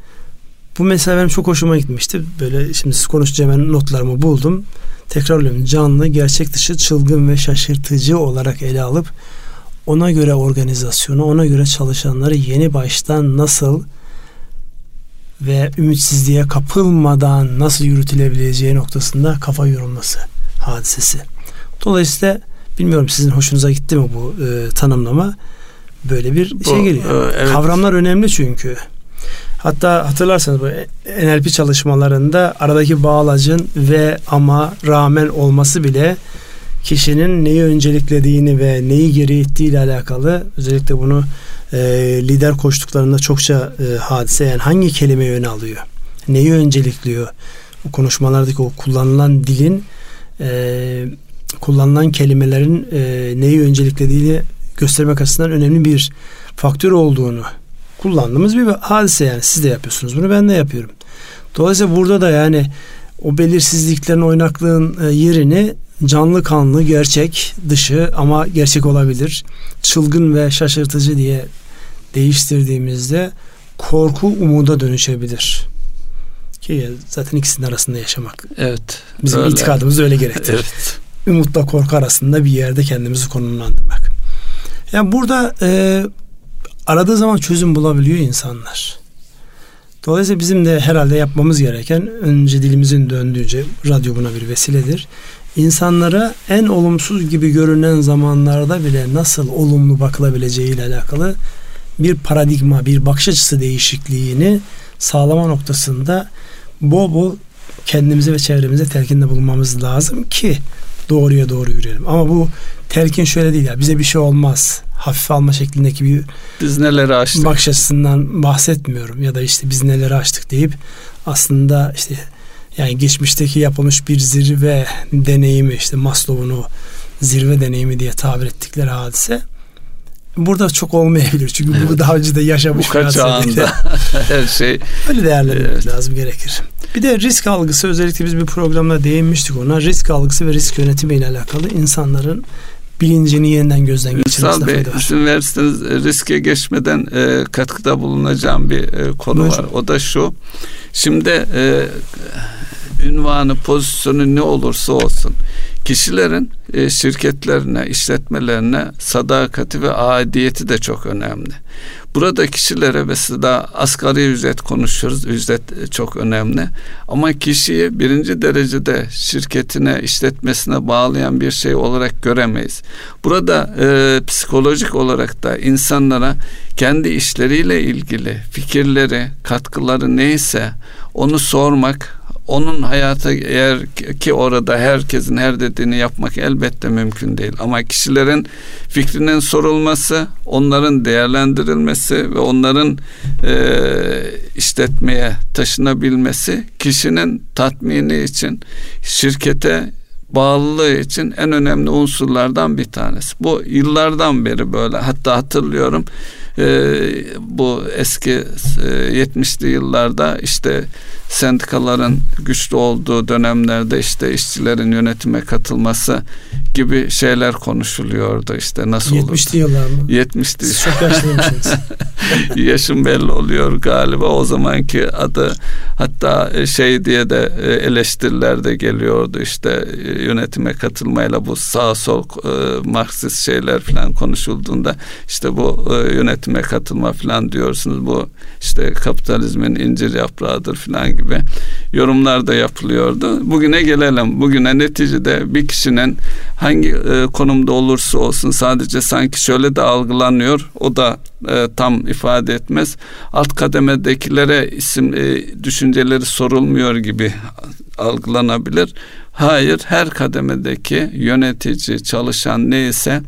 bu mesela benim çok hoşuma gitmişti. Böyle şimdi siz konuşunca ben notlarımı buldum. Tekrarlıyorum. Canlı, gerçek dışı, çılgın ve şaşırtıcı olarak ele alıp ona göre organizasyonu, ona göre çalışanları yeni baştan nasıl ve ümitsizliğe kapılmadan nasıl yürütülebileceği noktasında kafa yorulması hadisesi. Dolayısıyla bilmiyorum sizin hoşunuza gitti mi bu e, tanımlama? Böyle bir bu, şey geliyor. E, evet. Kavramlar önemli çünkü. Hatta hatırlarsanız bu NLP çalışmalarında aradaki bağlacın ve ama rağmen olması bile kişinin neyi önceliklediğini ve neyi geri ittiği ile alakalı özellikle bunu e, lider koştuklarında çokça e, hadise yani hangi kelime yöne alıyor? Neyi öncelikliyor? O konuşmalardaki o kullanılan dilin e, kullanılan kelimelerin e, neyi önceliklediğini göstermek açısından önemli bir faktör olduğunu kullandığımız bir hadise yani siz de yapıyorsunuz bunu ben de yapıyorum. Dolayısıyla burada da yani o belirsizliklerin oynaklığın e, yerini canlı kanlı gerçek dışı ama gerçek olabilir. Çılgın ve şaşırtıcı diye değiştirdiğimizde korku umuda dönüşebilir. Ki zaten ikisinin arasında yaşamak. Evet. Bizim öyle. itikadımız öyle gerektirir. Evet. Umutla korku arasında bir yerde kendimizi konumlandırmak. Yani burada e, aradığı zaman çözüm bulabiliyor insanlar. Dolayısıyla bizim de herhalde yapmamız gereken önce dilimizin döndüğünce radyo buna bir vesiledir. İnsanlara en olumsuz gibi görünen zamanlarda bile nasıl olumlu bakılabileceği ile alakalı bir paradigma, bir bakış açısı değişikliğini sağlama noktasında bol bol kendimize ve çevremize telkinde bulunmamız lazım ki doğruya doğru yürüyelim. Ama bu telkin şöyle değil ya bize bir şey olmaz. Hafif alma şeklindeki bir biz neleri açtık bakış açısından bahsetmiyorum ya da işte biz neleri açtık deyip aslında işte yani geçmişteki yapılmış bir zirve deneyimi işte Maslow'un o zirve deneyimi diye tabir ettikleri hadise burada çok olmayabilir. Çünkü evet. bu daha önce de yaşamış bu kaç anda her şey. Öyle değerlendirmek evet. lazım gerekir. Bir de risk algısı özellikle biz bir programda değinmiştik ona. Risk algısı ve risk yönetimi ile alakalı insanların bilincini yeniden gözden geçirmesine fayda var. Sizin versiniz e, riske geçmeden e, katkıda bulunacağım bir e, konu Buyurun. var. O da şu. Şimdi e, ünvanı, pozisyonu ne olursa olsun kişilerin e, şirketlerine, işletmelerine sadakati ve aidiyeti de çok önemli. Burada kişilere mesela asgari ücret konuşuyoruz. Ücret e, çok önemli. Ama kişiyi birinci derecede şirketine, işletmesine bağlayan bir şey olarak göremeyiz. Burada e, psikolojik olarak da insanlara kendi işleriyle ilgili fikirleri, katkıları neyse onu sormak, onun hayata eğer ki orada herkesin her dediğini yapmak elbette mümkün değil. Ama kişilerin fikrinin sorulması, onların değerlendirilmesi ve onların e, işletmeye taşınabilmesi kişinin tatmini için şirkete bağlılığı için en önemli unsurlardan bir tanesi. Bu yıllardan beri böyle hatta hatırlıyorum e, bu eski e, 70'li yıllarda işte sendikaların güçlü olduğu dönemlerde işte işçilerin yönetime katılması gibi şeyler konuşuluyordu işte nasıl 70'li yıllar mı? 70'li. Siz çok yaşlıymışsınız. Yaşım belli oluyor galiba o zamanki adı hatta e, şey diye de e, eleştiriler de geliyordu işte e, yönetime katılmayla bu sağ sol Marksist şeyler falan konuşulduğunda işte bu yönetime katılma falan diyorsunuz bu işte kapitalizmin incir yaprağıdır falan gibi yorumlar da yapılıyordu. Bugüne gelelim. Bugüne neticede bir kişinin hangi e, konumda olursa olsun sadece sanki şöyle de algılanıyor. O da e, tam ifade etmez. Alt kademedekilere isim e, düşünceleri sorulmuyor gibi algılanabilir. Hayır, her kademedeki yönetici, çalışan neyse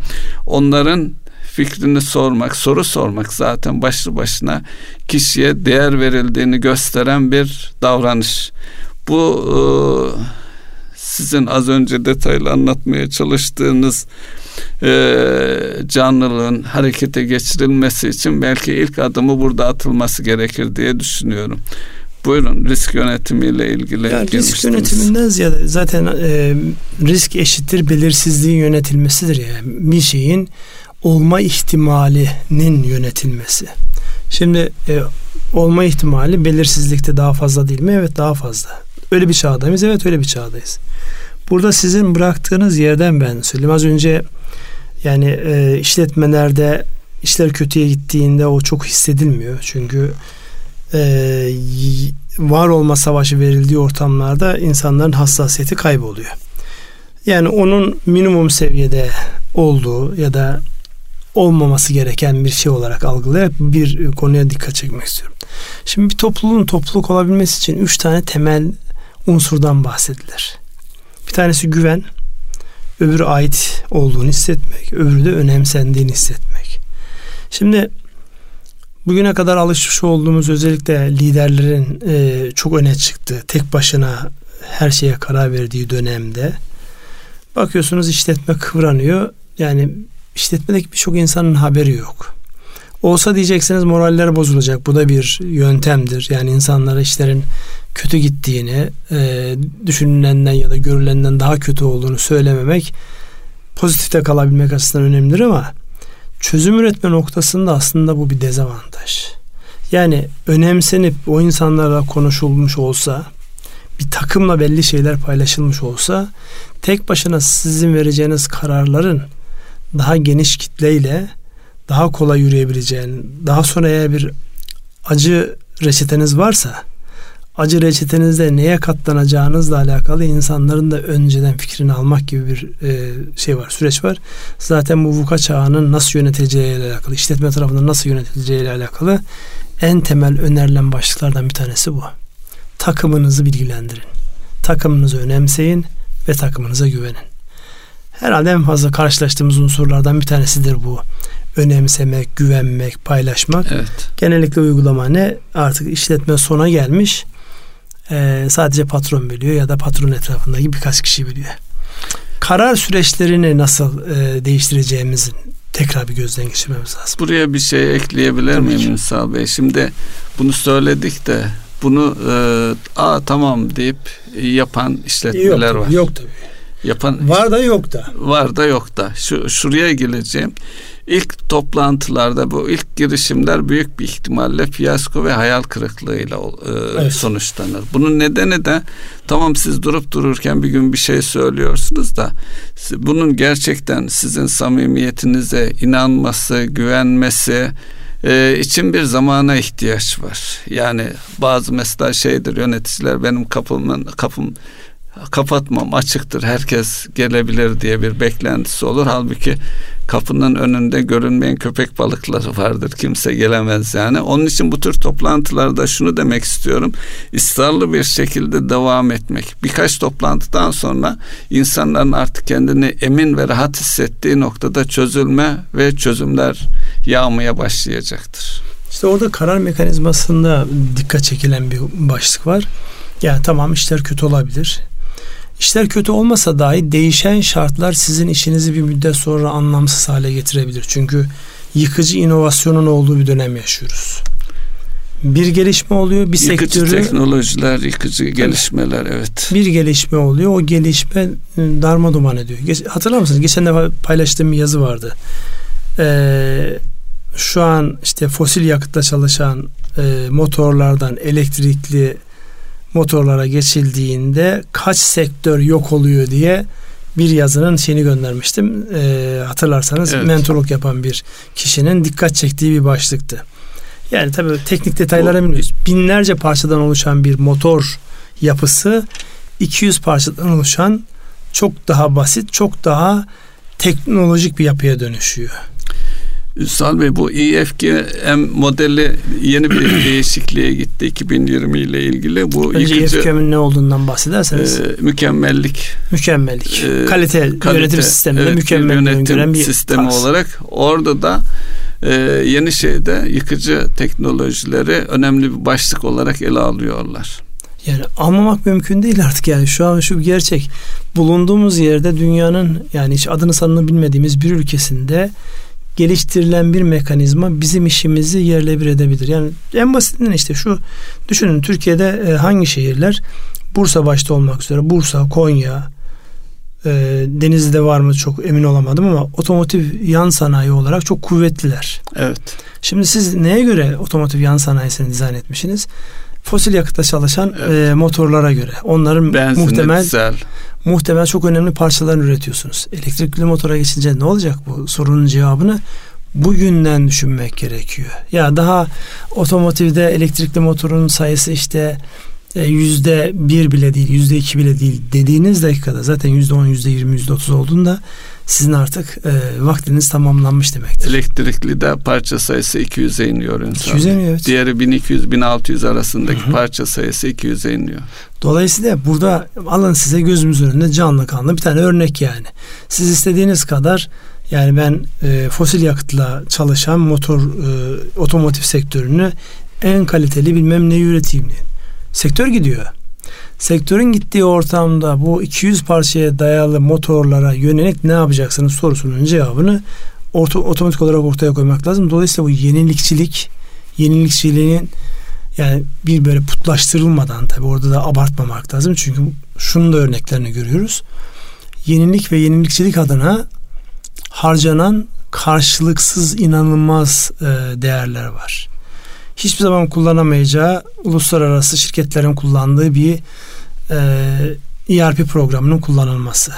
onların fikrini sormak, soru sormak zaten başlı başına kişiye değer verildiğini gösteren bir davranış. Bu e, sizin az önce detaylı anlatmaya çalıştığınız e, canlılığın harekete geçirilmesi için belki ilk adımı burada atılması gerekir diye düşünüyorum. Buyurun risk yönetimiyle ilgili. Yani risk yönetiminden ziyade zaten e, risk eşittir belirsizliğin yönetilmesidir yani bir şeyin olma ihtimalinin yönetilmesi. Şimdi e, olma ihtimali belirsizlikte daha fazla değil mi? Evet daha fazla. Öyle bir çağdayız. Evet öyle bir çağdayız. Burada sizin bıraktığınız yerden ben söyleyeyim. Az önce yani e, işletmelerde işler kötüye gittiğinde o çok hissedilmiyor. Çünkü e, var olma savaşı verildiği ortamlarda insanların hassasiyeti kayboluyor. Yani onun minimum seviyede olduğu ya da olmaması gereken bir şey olarak algılayarak bir konuya dikkat çekmek istiyorum. Şimdi bir topluluğun topluluk olabilmesi için üç tane temel unsurdan bahsedilir. Bir tanesi güven, öbürü ait olduğunu hissetmek, öbürü de önemsendiğini hissetmek. Şimdi bugüne kadar alışmış olduğumuz özellikle liderlerin e, çok öne çıktığı, tek başına her şeye karar verdiği dönemde bakıyorsunuz işletme kıvranıyor. Yani işletmedeki birçok insanın haberi yok. Olsa diyeceksiniz moraller bozulacak. Bu da bir yöntemdir. Yani insanlara işlerin kötü gittiğini, e, düşünülenden ya da görülenden daha kötü olduğunu söylememek pozitifte kalabilmek açısından önemlidir ama çözüm üretme noktasında aslında bu bir dezavantaj. Yani önemsenip o insanlarla konuşulmuş olsa, bir takımla belli şeyler paylaşılmış olsa, tek başına sizin vereceğiniz kararların daha geniş kitleyle daha kolay yürüyebileceğin, daha sonra eğer bir acı reçeteniz varsa acı reçetenizde neye katlanacağınızla alakalı insanların da önceden fikrini almak gibi bir e, şey var, süreç var. Zaten bu VUCA çağının nasıl yönetileceği ile alakalı, işletme tarafından nasıl yönetileceği ile alakalı en temel önerilen başlıklardan bir tanesi bu. Takımınızı bilgilendirin. Takımınızı önemseyin ve takımınıza güvenin. Herhalde en fazla karşılaştığımız unsurlardan bir tanesidir bu. Önemsemek, güvenmek, paylaşmak. Evet. Genellikle uygulama ne? Artık işletme sona gelmiş. Ee, sadece patron biliyor ya da patron etrafındaki birkaç kişi biliyor. Karar süreçlerini nasıl e, değiştireceğimizin tekrar bir gözden geçirmemiz lazım. Buraya bir şey ekleyebilir Tabii miyim. Ünsal Bey? Şimdi bunu söyledik de bunu e, aa tamam deyip yapan işletmeler var. Yok tabii. Yapan Var da yok da. var da yok da. Şu şuraya geleceğim. İlk toplantılarda bu ilk girişimler büyük bir ihtimalle fiyasko ve hayal kırıklığıyla e, Evet. sonuçlanır. Bunun nedeni de tamam siz durup dururken bir gün bir şey söylüyorsunuz da bunun gerçekten sizin samimiyetinize inanması, güvenmesi e, için bir zamana ihtiyaç var. Yani bazı mesela şeydir yöneticiler benim kapımın kapım kapatmam açıktır herkes gelebilir diye bir beklentisi olur. Halbuki kapının önünde görünmeyen köpek balıkları vardır. Kimse gelemez yani. Onun için bu tür toplantılarda şunu demek istiyorum. ısrarlı bir şekilde devam etmek. Birkaç toplantıdan sonra insanların artık kendini emin ve rahat hissettiği noktada çözülme ve çözümler yağmaya başlayacaktır. İşte orada karar mekanizmasında dikkat çekilen bir başlık var. Yani tamam işler kötü olabilir. İşler kötü olmasa dahi değişen şartlar sizin işinizi bir müddet sonra anlamsız hale getirebilir. Çünkü yıkıcı inovasyonun olduğu bir dönem yaşıyoruz. Bir gelişme oluyor, bir Yıkıcı sektörü teknolojiler, yıkıcı gelişmeler evet. bir gelişme oluyor. O gelişme e, darma duman ediyor. Hatırlar mısınız? Geçen defa paylaştığım bir yazı vardı. Ee, şu an işte fosil yakıtla çalışan e, motorlardan elektrikli motorlara geçildiğinde kaç sektör yok oluyor diye bir yazının şeyini göndermiştim. Ee, hatırlarsanız Evet. mentorluk yapan bir kişinin dikkat çektiği bir başlıktı. Yani tabii teknik detaylara bilmiyoruz. Binlerce parçadan oluşan bir motor yapısı 200 parçadan oluşan çok daha basit, çok daha teknolojik bir yapıya dönüşüyor. Ünsal Bey bu IFGM modeli yeni bir değişikliğe gitti 2020 ile ilgili. Bu Önce yıkıcı ne olduğundan bahsederseniz e, mükemmellik mükemmellik. e, kalite, kalite, yönetim sisteminde evet, bir mükemmel yönetim bir sistemi tarz. olarak orada da e, yeni şeyde yıkıcı teknolojileri önemli bir başlık olarak ele alıyorlar. Yani almamak mümkün değil artık yani şu an şu gerçek. Bulunduğumuz yerde dünyanın yani hiç adını sanını bilmediğimiz bir ülkesinde geliştirilen bir mekanizma bizim işimizi yerle bir edebilir. Yani en basitinden işte şu düşünün Türkiye'de e, hangi şehirler Bursa başta olmak üzere Bursa, Konya, e, Denizli'de var mı çok emin olamadım ama otomotiv yan sanayi olarak çok kuvvetliler. Evet. Şimdi siz neye göre otomotiv yan sanayisini dizayn etmişsiniz? Fosil yakıtla çalışan Evet. e, motorlara göre. Onların Benzinli, muhtemel dizel. Muhtemel çok önemli parçalarını üretiyorsunuz. Elektrikli motora geçince ne olacak bu sorunun cevabını bugünden düşünmek gerekiyor. Ya daha otomotivde elektrikli motorun sayısı işte e, yüzde bir bile değil, yüzde iki bile değil dediğiniz dakikada zaten yüzde on, yüzde yirmi, yüzde otuz olduğunda sizin artık e, vaktiniz tamamlanmış demektir. Elektrikli de parça sayısı 200'e iniyor Ünsal 200'e Bey. iniyor, evet. Diğeri 1200-1600 arasındaki Hı hı. parça sayısı 200'e iniyor. Dolayısıyla burada alın size gözümüzün önünde canlı kanlı bir tane örnek yani. Siz istediğiniz kadar yani ben e, fosil yakıtla çalışan motor e, otomotiv sektörünü en kaliteli bilmem neyi üreteyim diye. Sektör gidiyor. Sektörün gittiği ortamda bu 200 parçaya dayalı motorlara yönelik ne yapacaksınız sorusunun cevabını orta, otomatik olarak ortaya koymak lazım. Dolayısıyla bu yenilikçilik, yenilikçiliğin yani bir böyle putlaştırılmadan tabii orada da abartmamak lazım. Çünkü şunun da örneklerini görüyoruz. Yenilik ve yenilikçilik adına harcanan karşılıksız inanılmaz e, değerler var. Hiçbir zaman kullanamayacağı uluslararası şirketlerin kullandığı bir e, ERP programının kullanılması.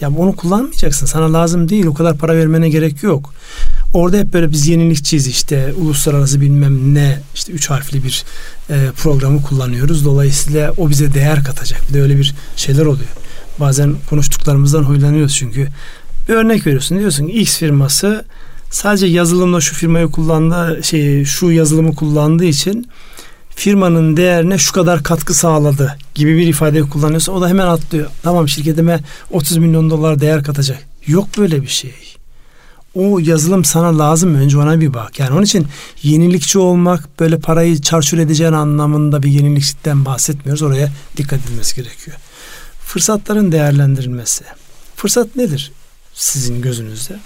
Ya onu kullanmayacaksın. Sana lazım değil. O kadar para vermene gerek yok. Orada hep böyle biz yenilikçiyiz işte uluslararası bilmem ne işte üç harfli bir e, programı kullanıyoruz. Dolayısıyla o bize değer katacak. Bir de öyle bir şeyler oluyor. Bazen konuştuklarımızdan huylanıyoruz çünkü. Bir örnek veriyorsun. Diyorsun ki X firması sadece yazılımla şu firmayı kullandığı şey şu yazılımı kullandığı için firmanın değerine şu kadar katkı sağladı gibi bir ifade kullanıyorsa o da hemen atlıyor. Tamam şirketime 30 milyon dolar değer katacak. Yok böyle bir şey. O yazılım sana lazım mı? Önce ona bir bak. Yani onun için yenilikçi olmak böyle parayı çarçur edeceğin anlamında bir yenilikçiden bahsetmiyoruz. Oraya dikkat edilmesi gerekiyor. Fırsatların değerlendirilmesi. Fırsat nedir sizin gözünüzde?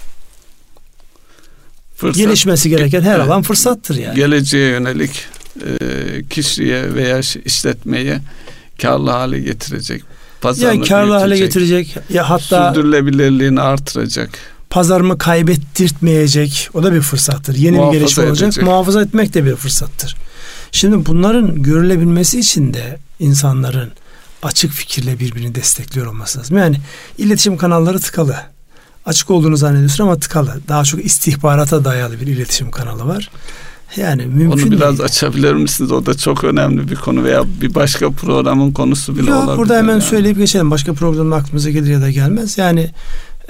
Fırsat, Gelişmesi gereken her alan fırsattır yani. Geleceğe yönelik e, kişiye veya işletmeye karlı hale getirecek. Pazarını ya karlı hale getirecek ya hatta sürdürülebilirliğini artıracak. Pazarımı kaybettirtmeyecek. O da bir fırsattır. Yeni muhafaza bir gelişme olacak. Edecek. Muhafaza etmek de bir fırsattır. Şimdi bunların görülebilmesi için de insanların açık fikirle birbirini destekliyor olması lazım. Yani iletişim kanalları tıkalı. Açık olduğunu zannediyorsun ama tıkalı. Daha çok istihbarata dayalı bir iletişim kanalı var. Yani mümkün Onu biraz değil. açabilir misiniz? O da çok önemli bir konu veya bir başka programın konusu bile Yok, olabilir. Burada hemen yani. söyleyip geçelim. Başka programda aklımıza gelir ya da gelmez. Yani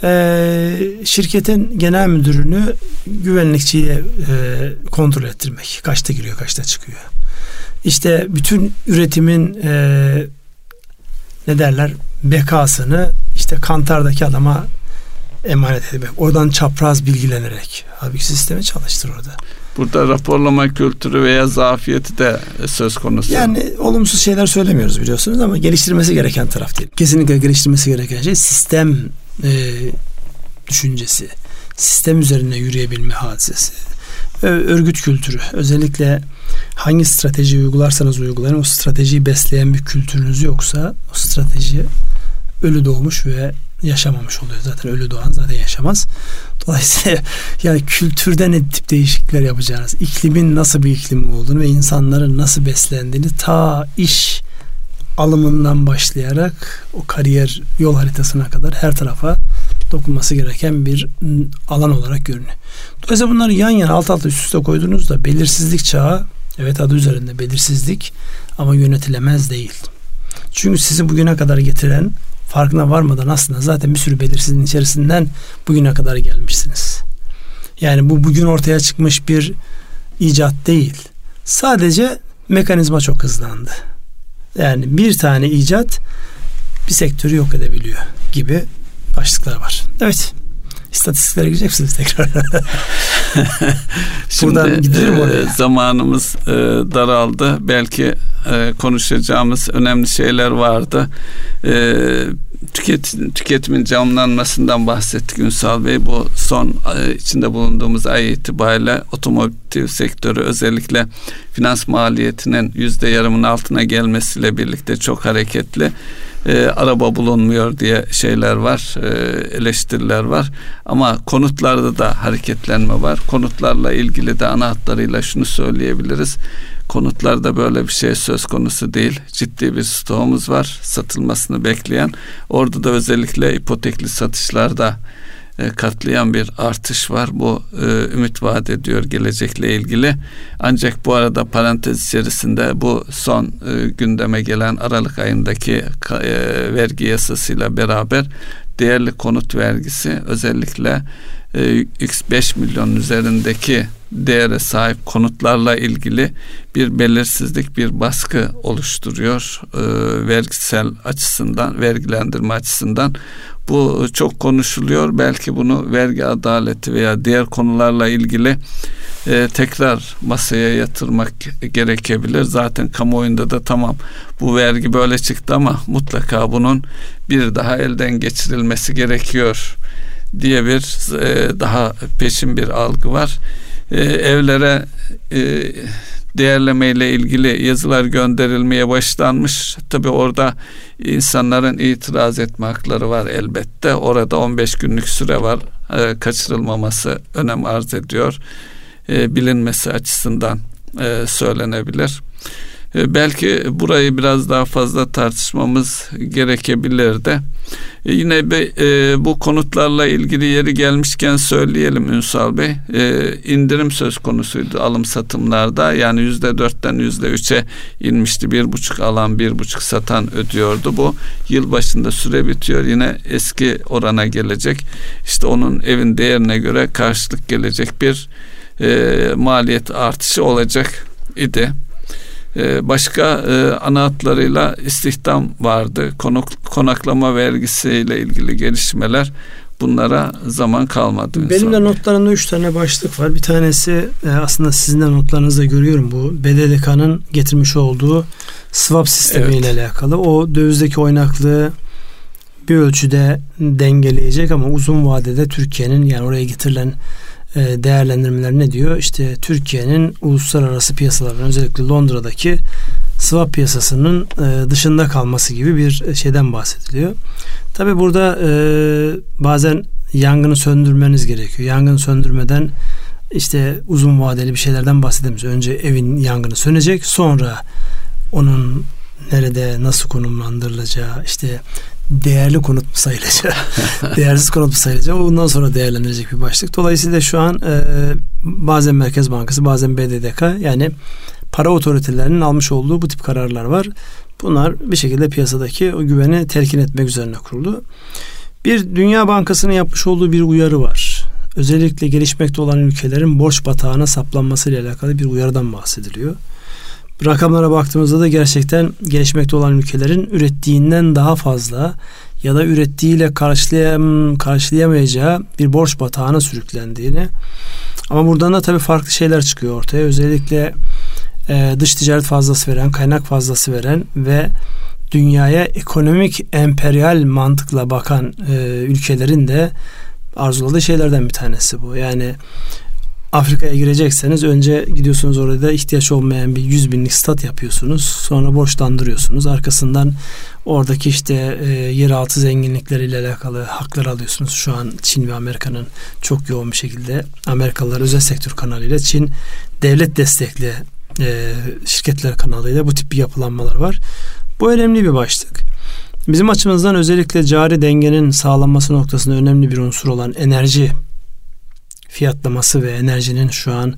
e, şirketin genel müdürünü güvenlikçiye e, kontrol ettirmek. Kaçta giriyor, kaçta çıkıyor. İşte bütün üretimin e, ne derler bekasını işte kantardaki adama emanet etmek. Oradan çapraz bilgilenerek. Abi sistemi çalıştır orada. Burada raporlama kültürü veya zafiyeti de söz konusu. Yani olumsuz şeyler söylemiyoruz biliyorsunuz ama geliştirmesi gereken taraf değil. Kesinlikle geliştirmesi gereken şey sistem e, düşüncesi. Sistem üzerine yürüyebilme hadisesi. Örgüt kültürü. Özellikle hangi strateji uygularsanız uygulayın o stratejiyi besleyen bir kültürünüz yoksa o strateji ölü doğmuş ve yaşamamış oluyor. Zaten ölü doğan zaten yaşamaz. Dolayısıyla yani kültürde ne tip değişiklikler yapacağınız, iklimin nasıl bir iklim olduğunu ve insanların nasıl beslendiğini ta iş alımından başlayarak o kariyer yol haritasına kadar her tarafa dokunması gereken bir alan olarak görünüyor. Dolayısıyla bunları yan yana alt alta üst üste koyduğunuzda belirsizlik çağı evet adı üzerinde belirsizlik ama yönetilemez değil. Çünkü sizi bugüne kadar getiren farkına varmadan aslında zaten bir sürü belirsizliğin içerisinden bugüne kadar gelmişsiniz. Yani bu bugün ortaya çıkmış bir icat değil. Sadece mekanizma çok hızlandı. Yani bir tane icat bir sektörü yok edebiliyor gibi başlıklar var. Evet. İstatistiklere girecek misiniz tekrar? Şimdi Buradan gidelim oraya. E, zamanımız e, daraldı. Belki e, konuşacağımız önemli şeyler vardı. E, tüket, tüketimin camlanmasından bahsettik Ünsal Bey. Bu son e, içinde bulunduğumuz ay itibariyle otomotiv sektörü özellikle finans maliyetinin yüzde yarımın altına gelmesiyle birlikte çok hareketli e, araba bulunmuyor diye şeyler var, e, eleştiriler var. Ama konutlarda da hareketlenme var. Konutlarla ilgili de ana hatlarıyla şunu söyleyebiliriz. Konutlarda böyle bir şey söz konusu değil. Ciddi bir stoğumuz var satılmasını bekleyen. Orada da özellikle ipotekli satışlarda e, katlayan bir artış var. Bu e, ümit vaat ediyor gelecekle ilgili. Ancak bu arada parantez içerisinde bu son e, gündeme gelen Aralık ayındaki e, vergi yasasıyla beraber değerli konut vergisi özellikle e, X5 milyon üzerindeki değere sahip konutlarla ilgili bir belirsizlik, bir baskı oluşturuyor e, vergisel açısından, vergilendirme açısından. Bu çok konuşuluyor. Belki bunu vergi adaleti veya diğer konularla ilgili e, tekrar masaya yatırmak gerekebilir. Zaten kamuoyunda da tamam bu vergi böyle çıktı ama mutlaka bunun bir daha elden geçirilmesi gerekiyor diye bir e, daha peşin bir algı var. E, evlere e, değerlemeyle ilgili yazılar gönderilmeye başlanmış. Tabi orada insanların itiraz etme hakları var elbette. Orada 15 günlük süre var. E, kaçırılmaması önem arz ediyor. E, bilinmesi açısından e, söylenebilir. E, belki burayı biraz daha fazla tartışmamız gerekebilir de. E, yine be, e, bu konutlarla ilgili yeri gelmişken söyleyelim Ünsal Bey. E, indirim söz konusuydu alım satımlarda. Yani yüzde dörtten yüzde üçe inmişti. Bir buçuk alan bir buçuk satan ödüyordu. Bu yıl başında süre bitiyor. Yine eski orana gelecek. İşte onun evin değerine göre karşılık gelecek bir e, maliyet artışı olacak idi. E, başka e, ana hatlarıyla istihdam vardı. Konuk, konaklama vergisiyle ilgili gelişmeler bunlara zaman kalmadı. Benim de notlarımda üç tane başlık var. Bir tanesi e, aslında sizin de notlarınızda görüyorum bu BDDK'nın getirmiş olduğu swap sistemiyle evet. alakalı. O dövizdeki oynaklığı bir ölçüde dengeleyecek ama uzun vadede Türkiye'nin yani oraya getirilen değerlendirmeler ne diyor? İşte Türkiye'nin uluslararası piyasaların özellikle Londra'daki swap piyasasının e, dışında kalması gibi bir şeyden bahsediliyor. Tabi burada e, bazen yangını söndürmeniz gerekiyor. Yangını söndürmeden işte uzun vadeli bir şeylerden bahsedemiyoruz. Önce evin yangını sönecek sonra onun nerede nasıl konumlandırılacağı işte değerli konut mu sayılacak, değersiz konut mu sayılacak ondan sonra değerlendirilecek bir başlık. Dolayısıyla şu an e, bazen Merkez Bankası bazen BDDK yani para otoritelerinin almış olduğu bu tip kararlar var. Bunlar bir şekilde piyasadaki o güveni telkin etmek üzerine kuruldu. Bir Dünya Bankası'nın yapmış olduğu bir uyarı var. Özellikle gelişmekte olan ülkelerin borç batağına saplanması ile alakalı bir uyarıdan bahsediliyor. Rakamlara baktığımızda da gerçekten gelişmekte olan ülkelerin ürettiğinden daha fazla ya da ürettiğiyle karşılayam, karşılayamayacağı bir borç batağına sürüklendiğini ama buradan da tabii farklı şeyler çıkıyor ortaya. Özellikle e, dış ticaret fazlası veren, kaynak fazlası veren ve dünyaya ekonomik emperyal mantıkla bakan e, ülkelerin de arzuladığı şeylerden bir tanesi bu. Yani Afrika'ya girecekseniz önce gidiyorsunuz orada ihtiyaç olmayan bir 100 binlik stat yapıyorsunuz. Sonra borçlandırıyorsunuz. Arkasından oradaki işte e, yeraltı zenginlikleriyle alakalı haklar alıyorsunuz. Şu an Çin ve Amerika'nın çok yoğun bir şekilde Amerikalılar özel sektör kanalıyla Çin devlet destekli e, şirketler kanalıyla bu tip bir yapılanmalar var. Bu önemli bir başlık. Bizim açımızdan özellikle cari dengenin sağlanması noktasında önemli bir unsur olan enerji fiyatlaması ve enerjinin şu an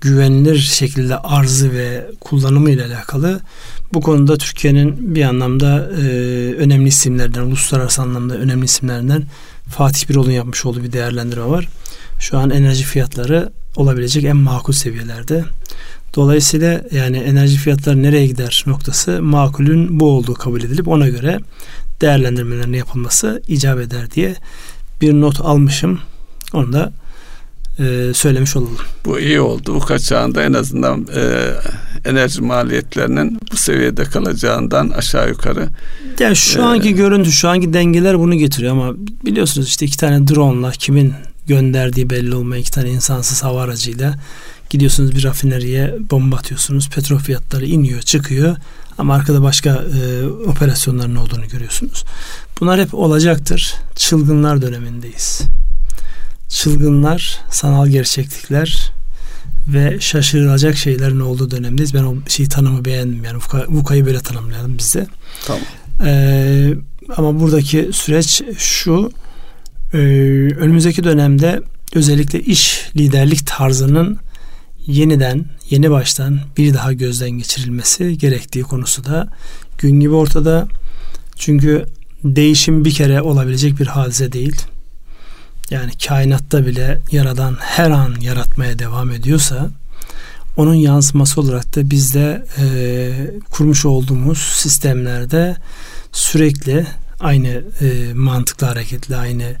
güvenilir şekilde arzı ve kullanımı ile alakalı bu konuda Türkiye'nin bir anlamda e, önemli isimlerden, uluslararası anlamda önemli isimlerden Fatih Birol'un yapmış olduğu bir değerlendirme var. Şu an enerji fiyatları olabilecek en makul seviyelerde. Dolayısıyla yani enerji fiyatları nereye gider noktası makulün bu olduğu kabul edilip ona göre değerlendirmelerin yapılması icap eder diye bir not almışım. Onu da e, söylemiş olalım. Bu iyi oldu. Bu kaçağında en azından e, enerji maliyetlerinin bu seviyede kalacağından aşağı yukarı. Yani şu e, anki görüntü, şu anki dengeler bunu getiriyor ama biliyorsunuz işte iki tane drone'la kimin gönderdiği belli olmayan iki tane insansız hava aracıyla gidiyorsunuz bir rafineriye bomba atıyorsunuz. Petrol fiyatları iniyor, çıkıyor ama arkada başka e, operasyonların olduğunu görüyorsunuz. Bunlar hep olacaktır. Çılgınlar dönemindeyiz çılgınlar, sanal gerçeklikler ve şaşırılacak şeylerin olduğu dönemdeyiz. Ben o şeyi tanımı beğendim. Yani VUCA'yı böyle tanımlayalım bizde. Tamam. Ee, ama buradaki süreç şu e, önümüzdeki dönemde özellikle iş liderlik tarzının yeniden yeni baştan bir daha gözden geçirilmesi gerektiği konusu da gün gibi ortada. Çünkü değişim bir kere olabilecek bir hadise değil. Yani kainatta bile yaradan her an yaratmaya devam ediyorsa onun yansıması olarak da bizde e, kurmuş olduğumuz sistemlerde sürekli aynı e, mantıkla hareketli aynı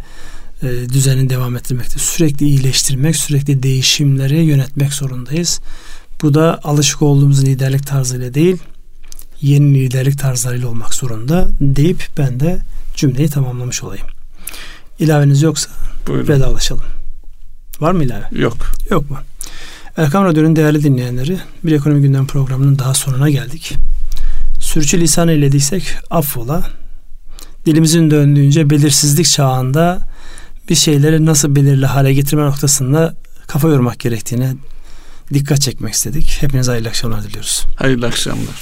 e, düzeni devam ettirmekte sürekli iyileştirmek sürekli değişimleri yönetmek zorundayız. Bu da alışık olduğumuz liderlik tarzıyla değil yeni liderlik tarzlarıyla olmak zorunda deyip ben de cümleyi tamamlamış olayım. İlaveniz yoksa Buyurun. vedalaşalım. Var mı ilave? Yok. Yok mu? Erkam Radyo'nun değerli dinleyenleri bir ekonomi gündem programının daha sonuna geldik. Sürçü lisan eylediysek affola. Dilimizin döndüğünce belirsizlik çağında bir şeyleri nasıl belirli hale getirme noktasında kafa yormak gerektiğini dikkat çekmek istedik. Hepinize hayırlı akşamlar diliyoruz. Hayırlı akşamlar.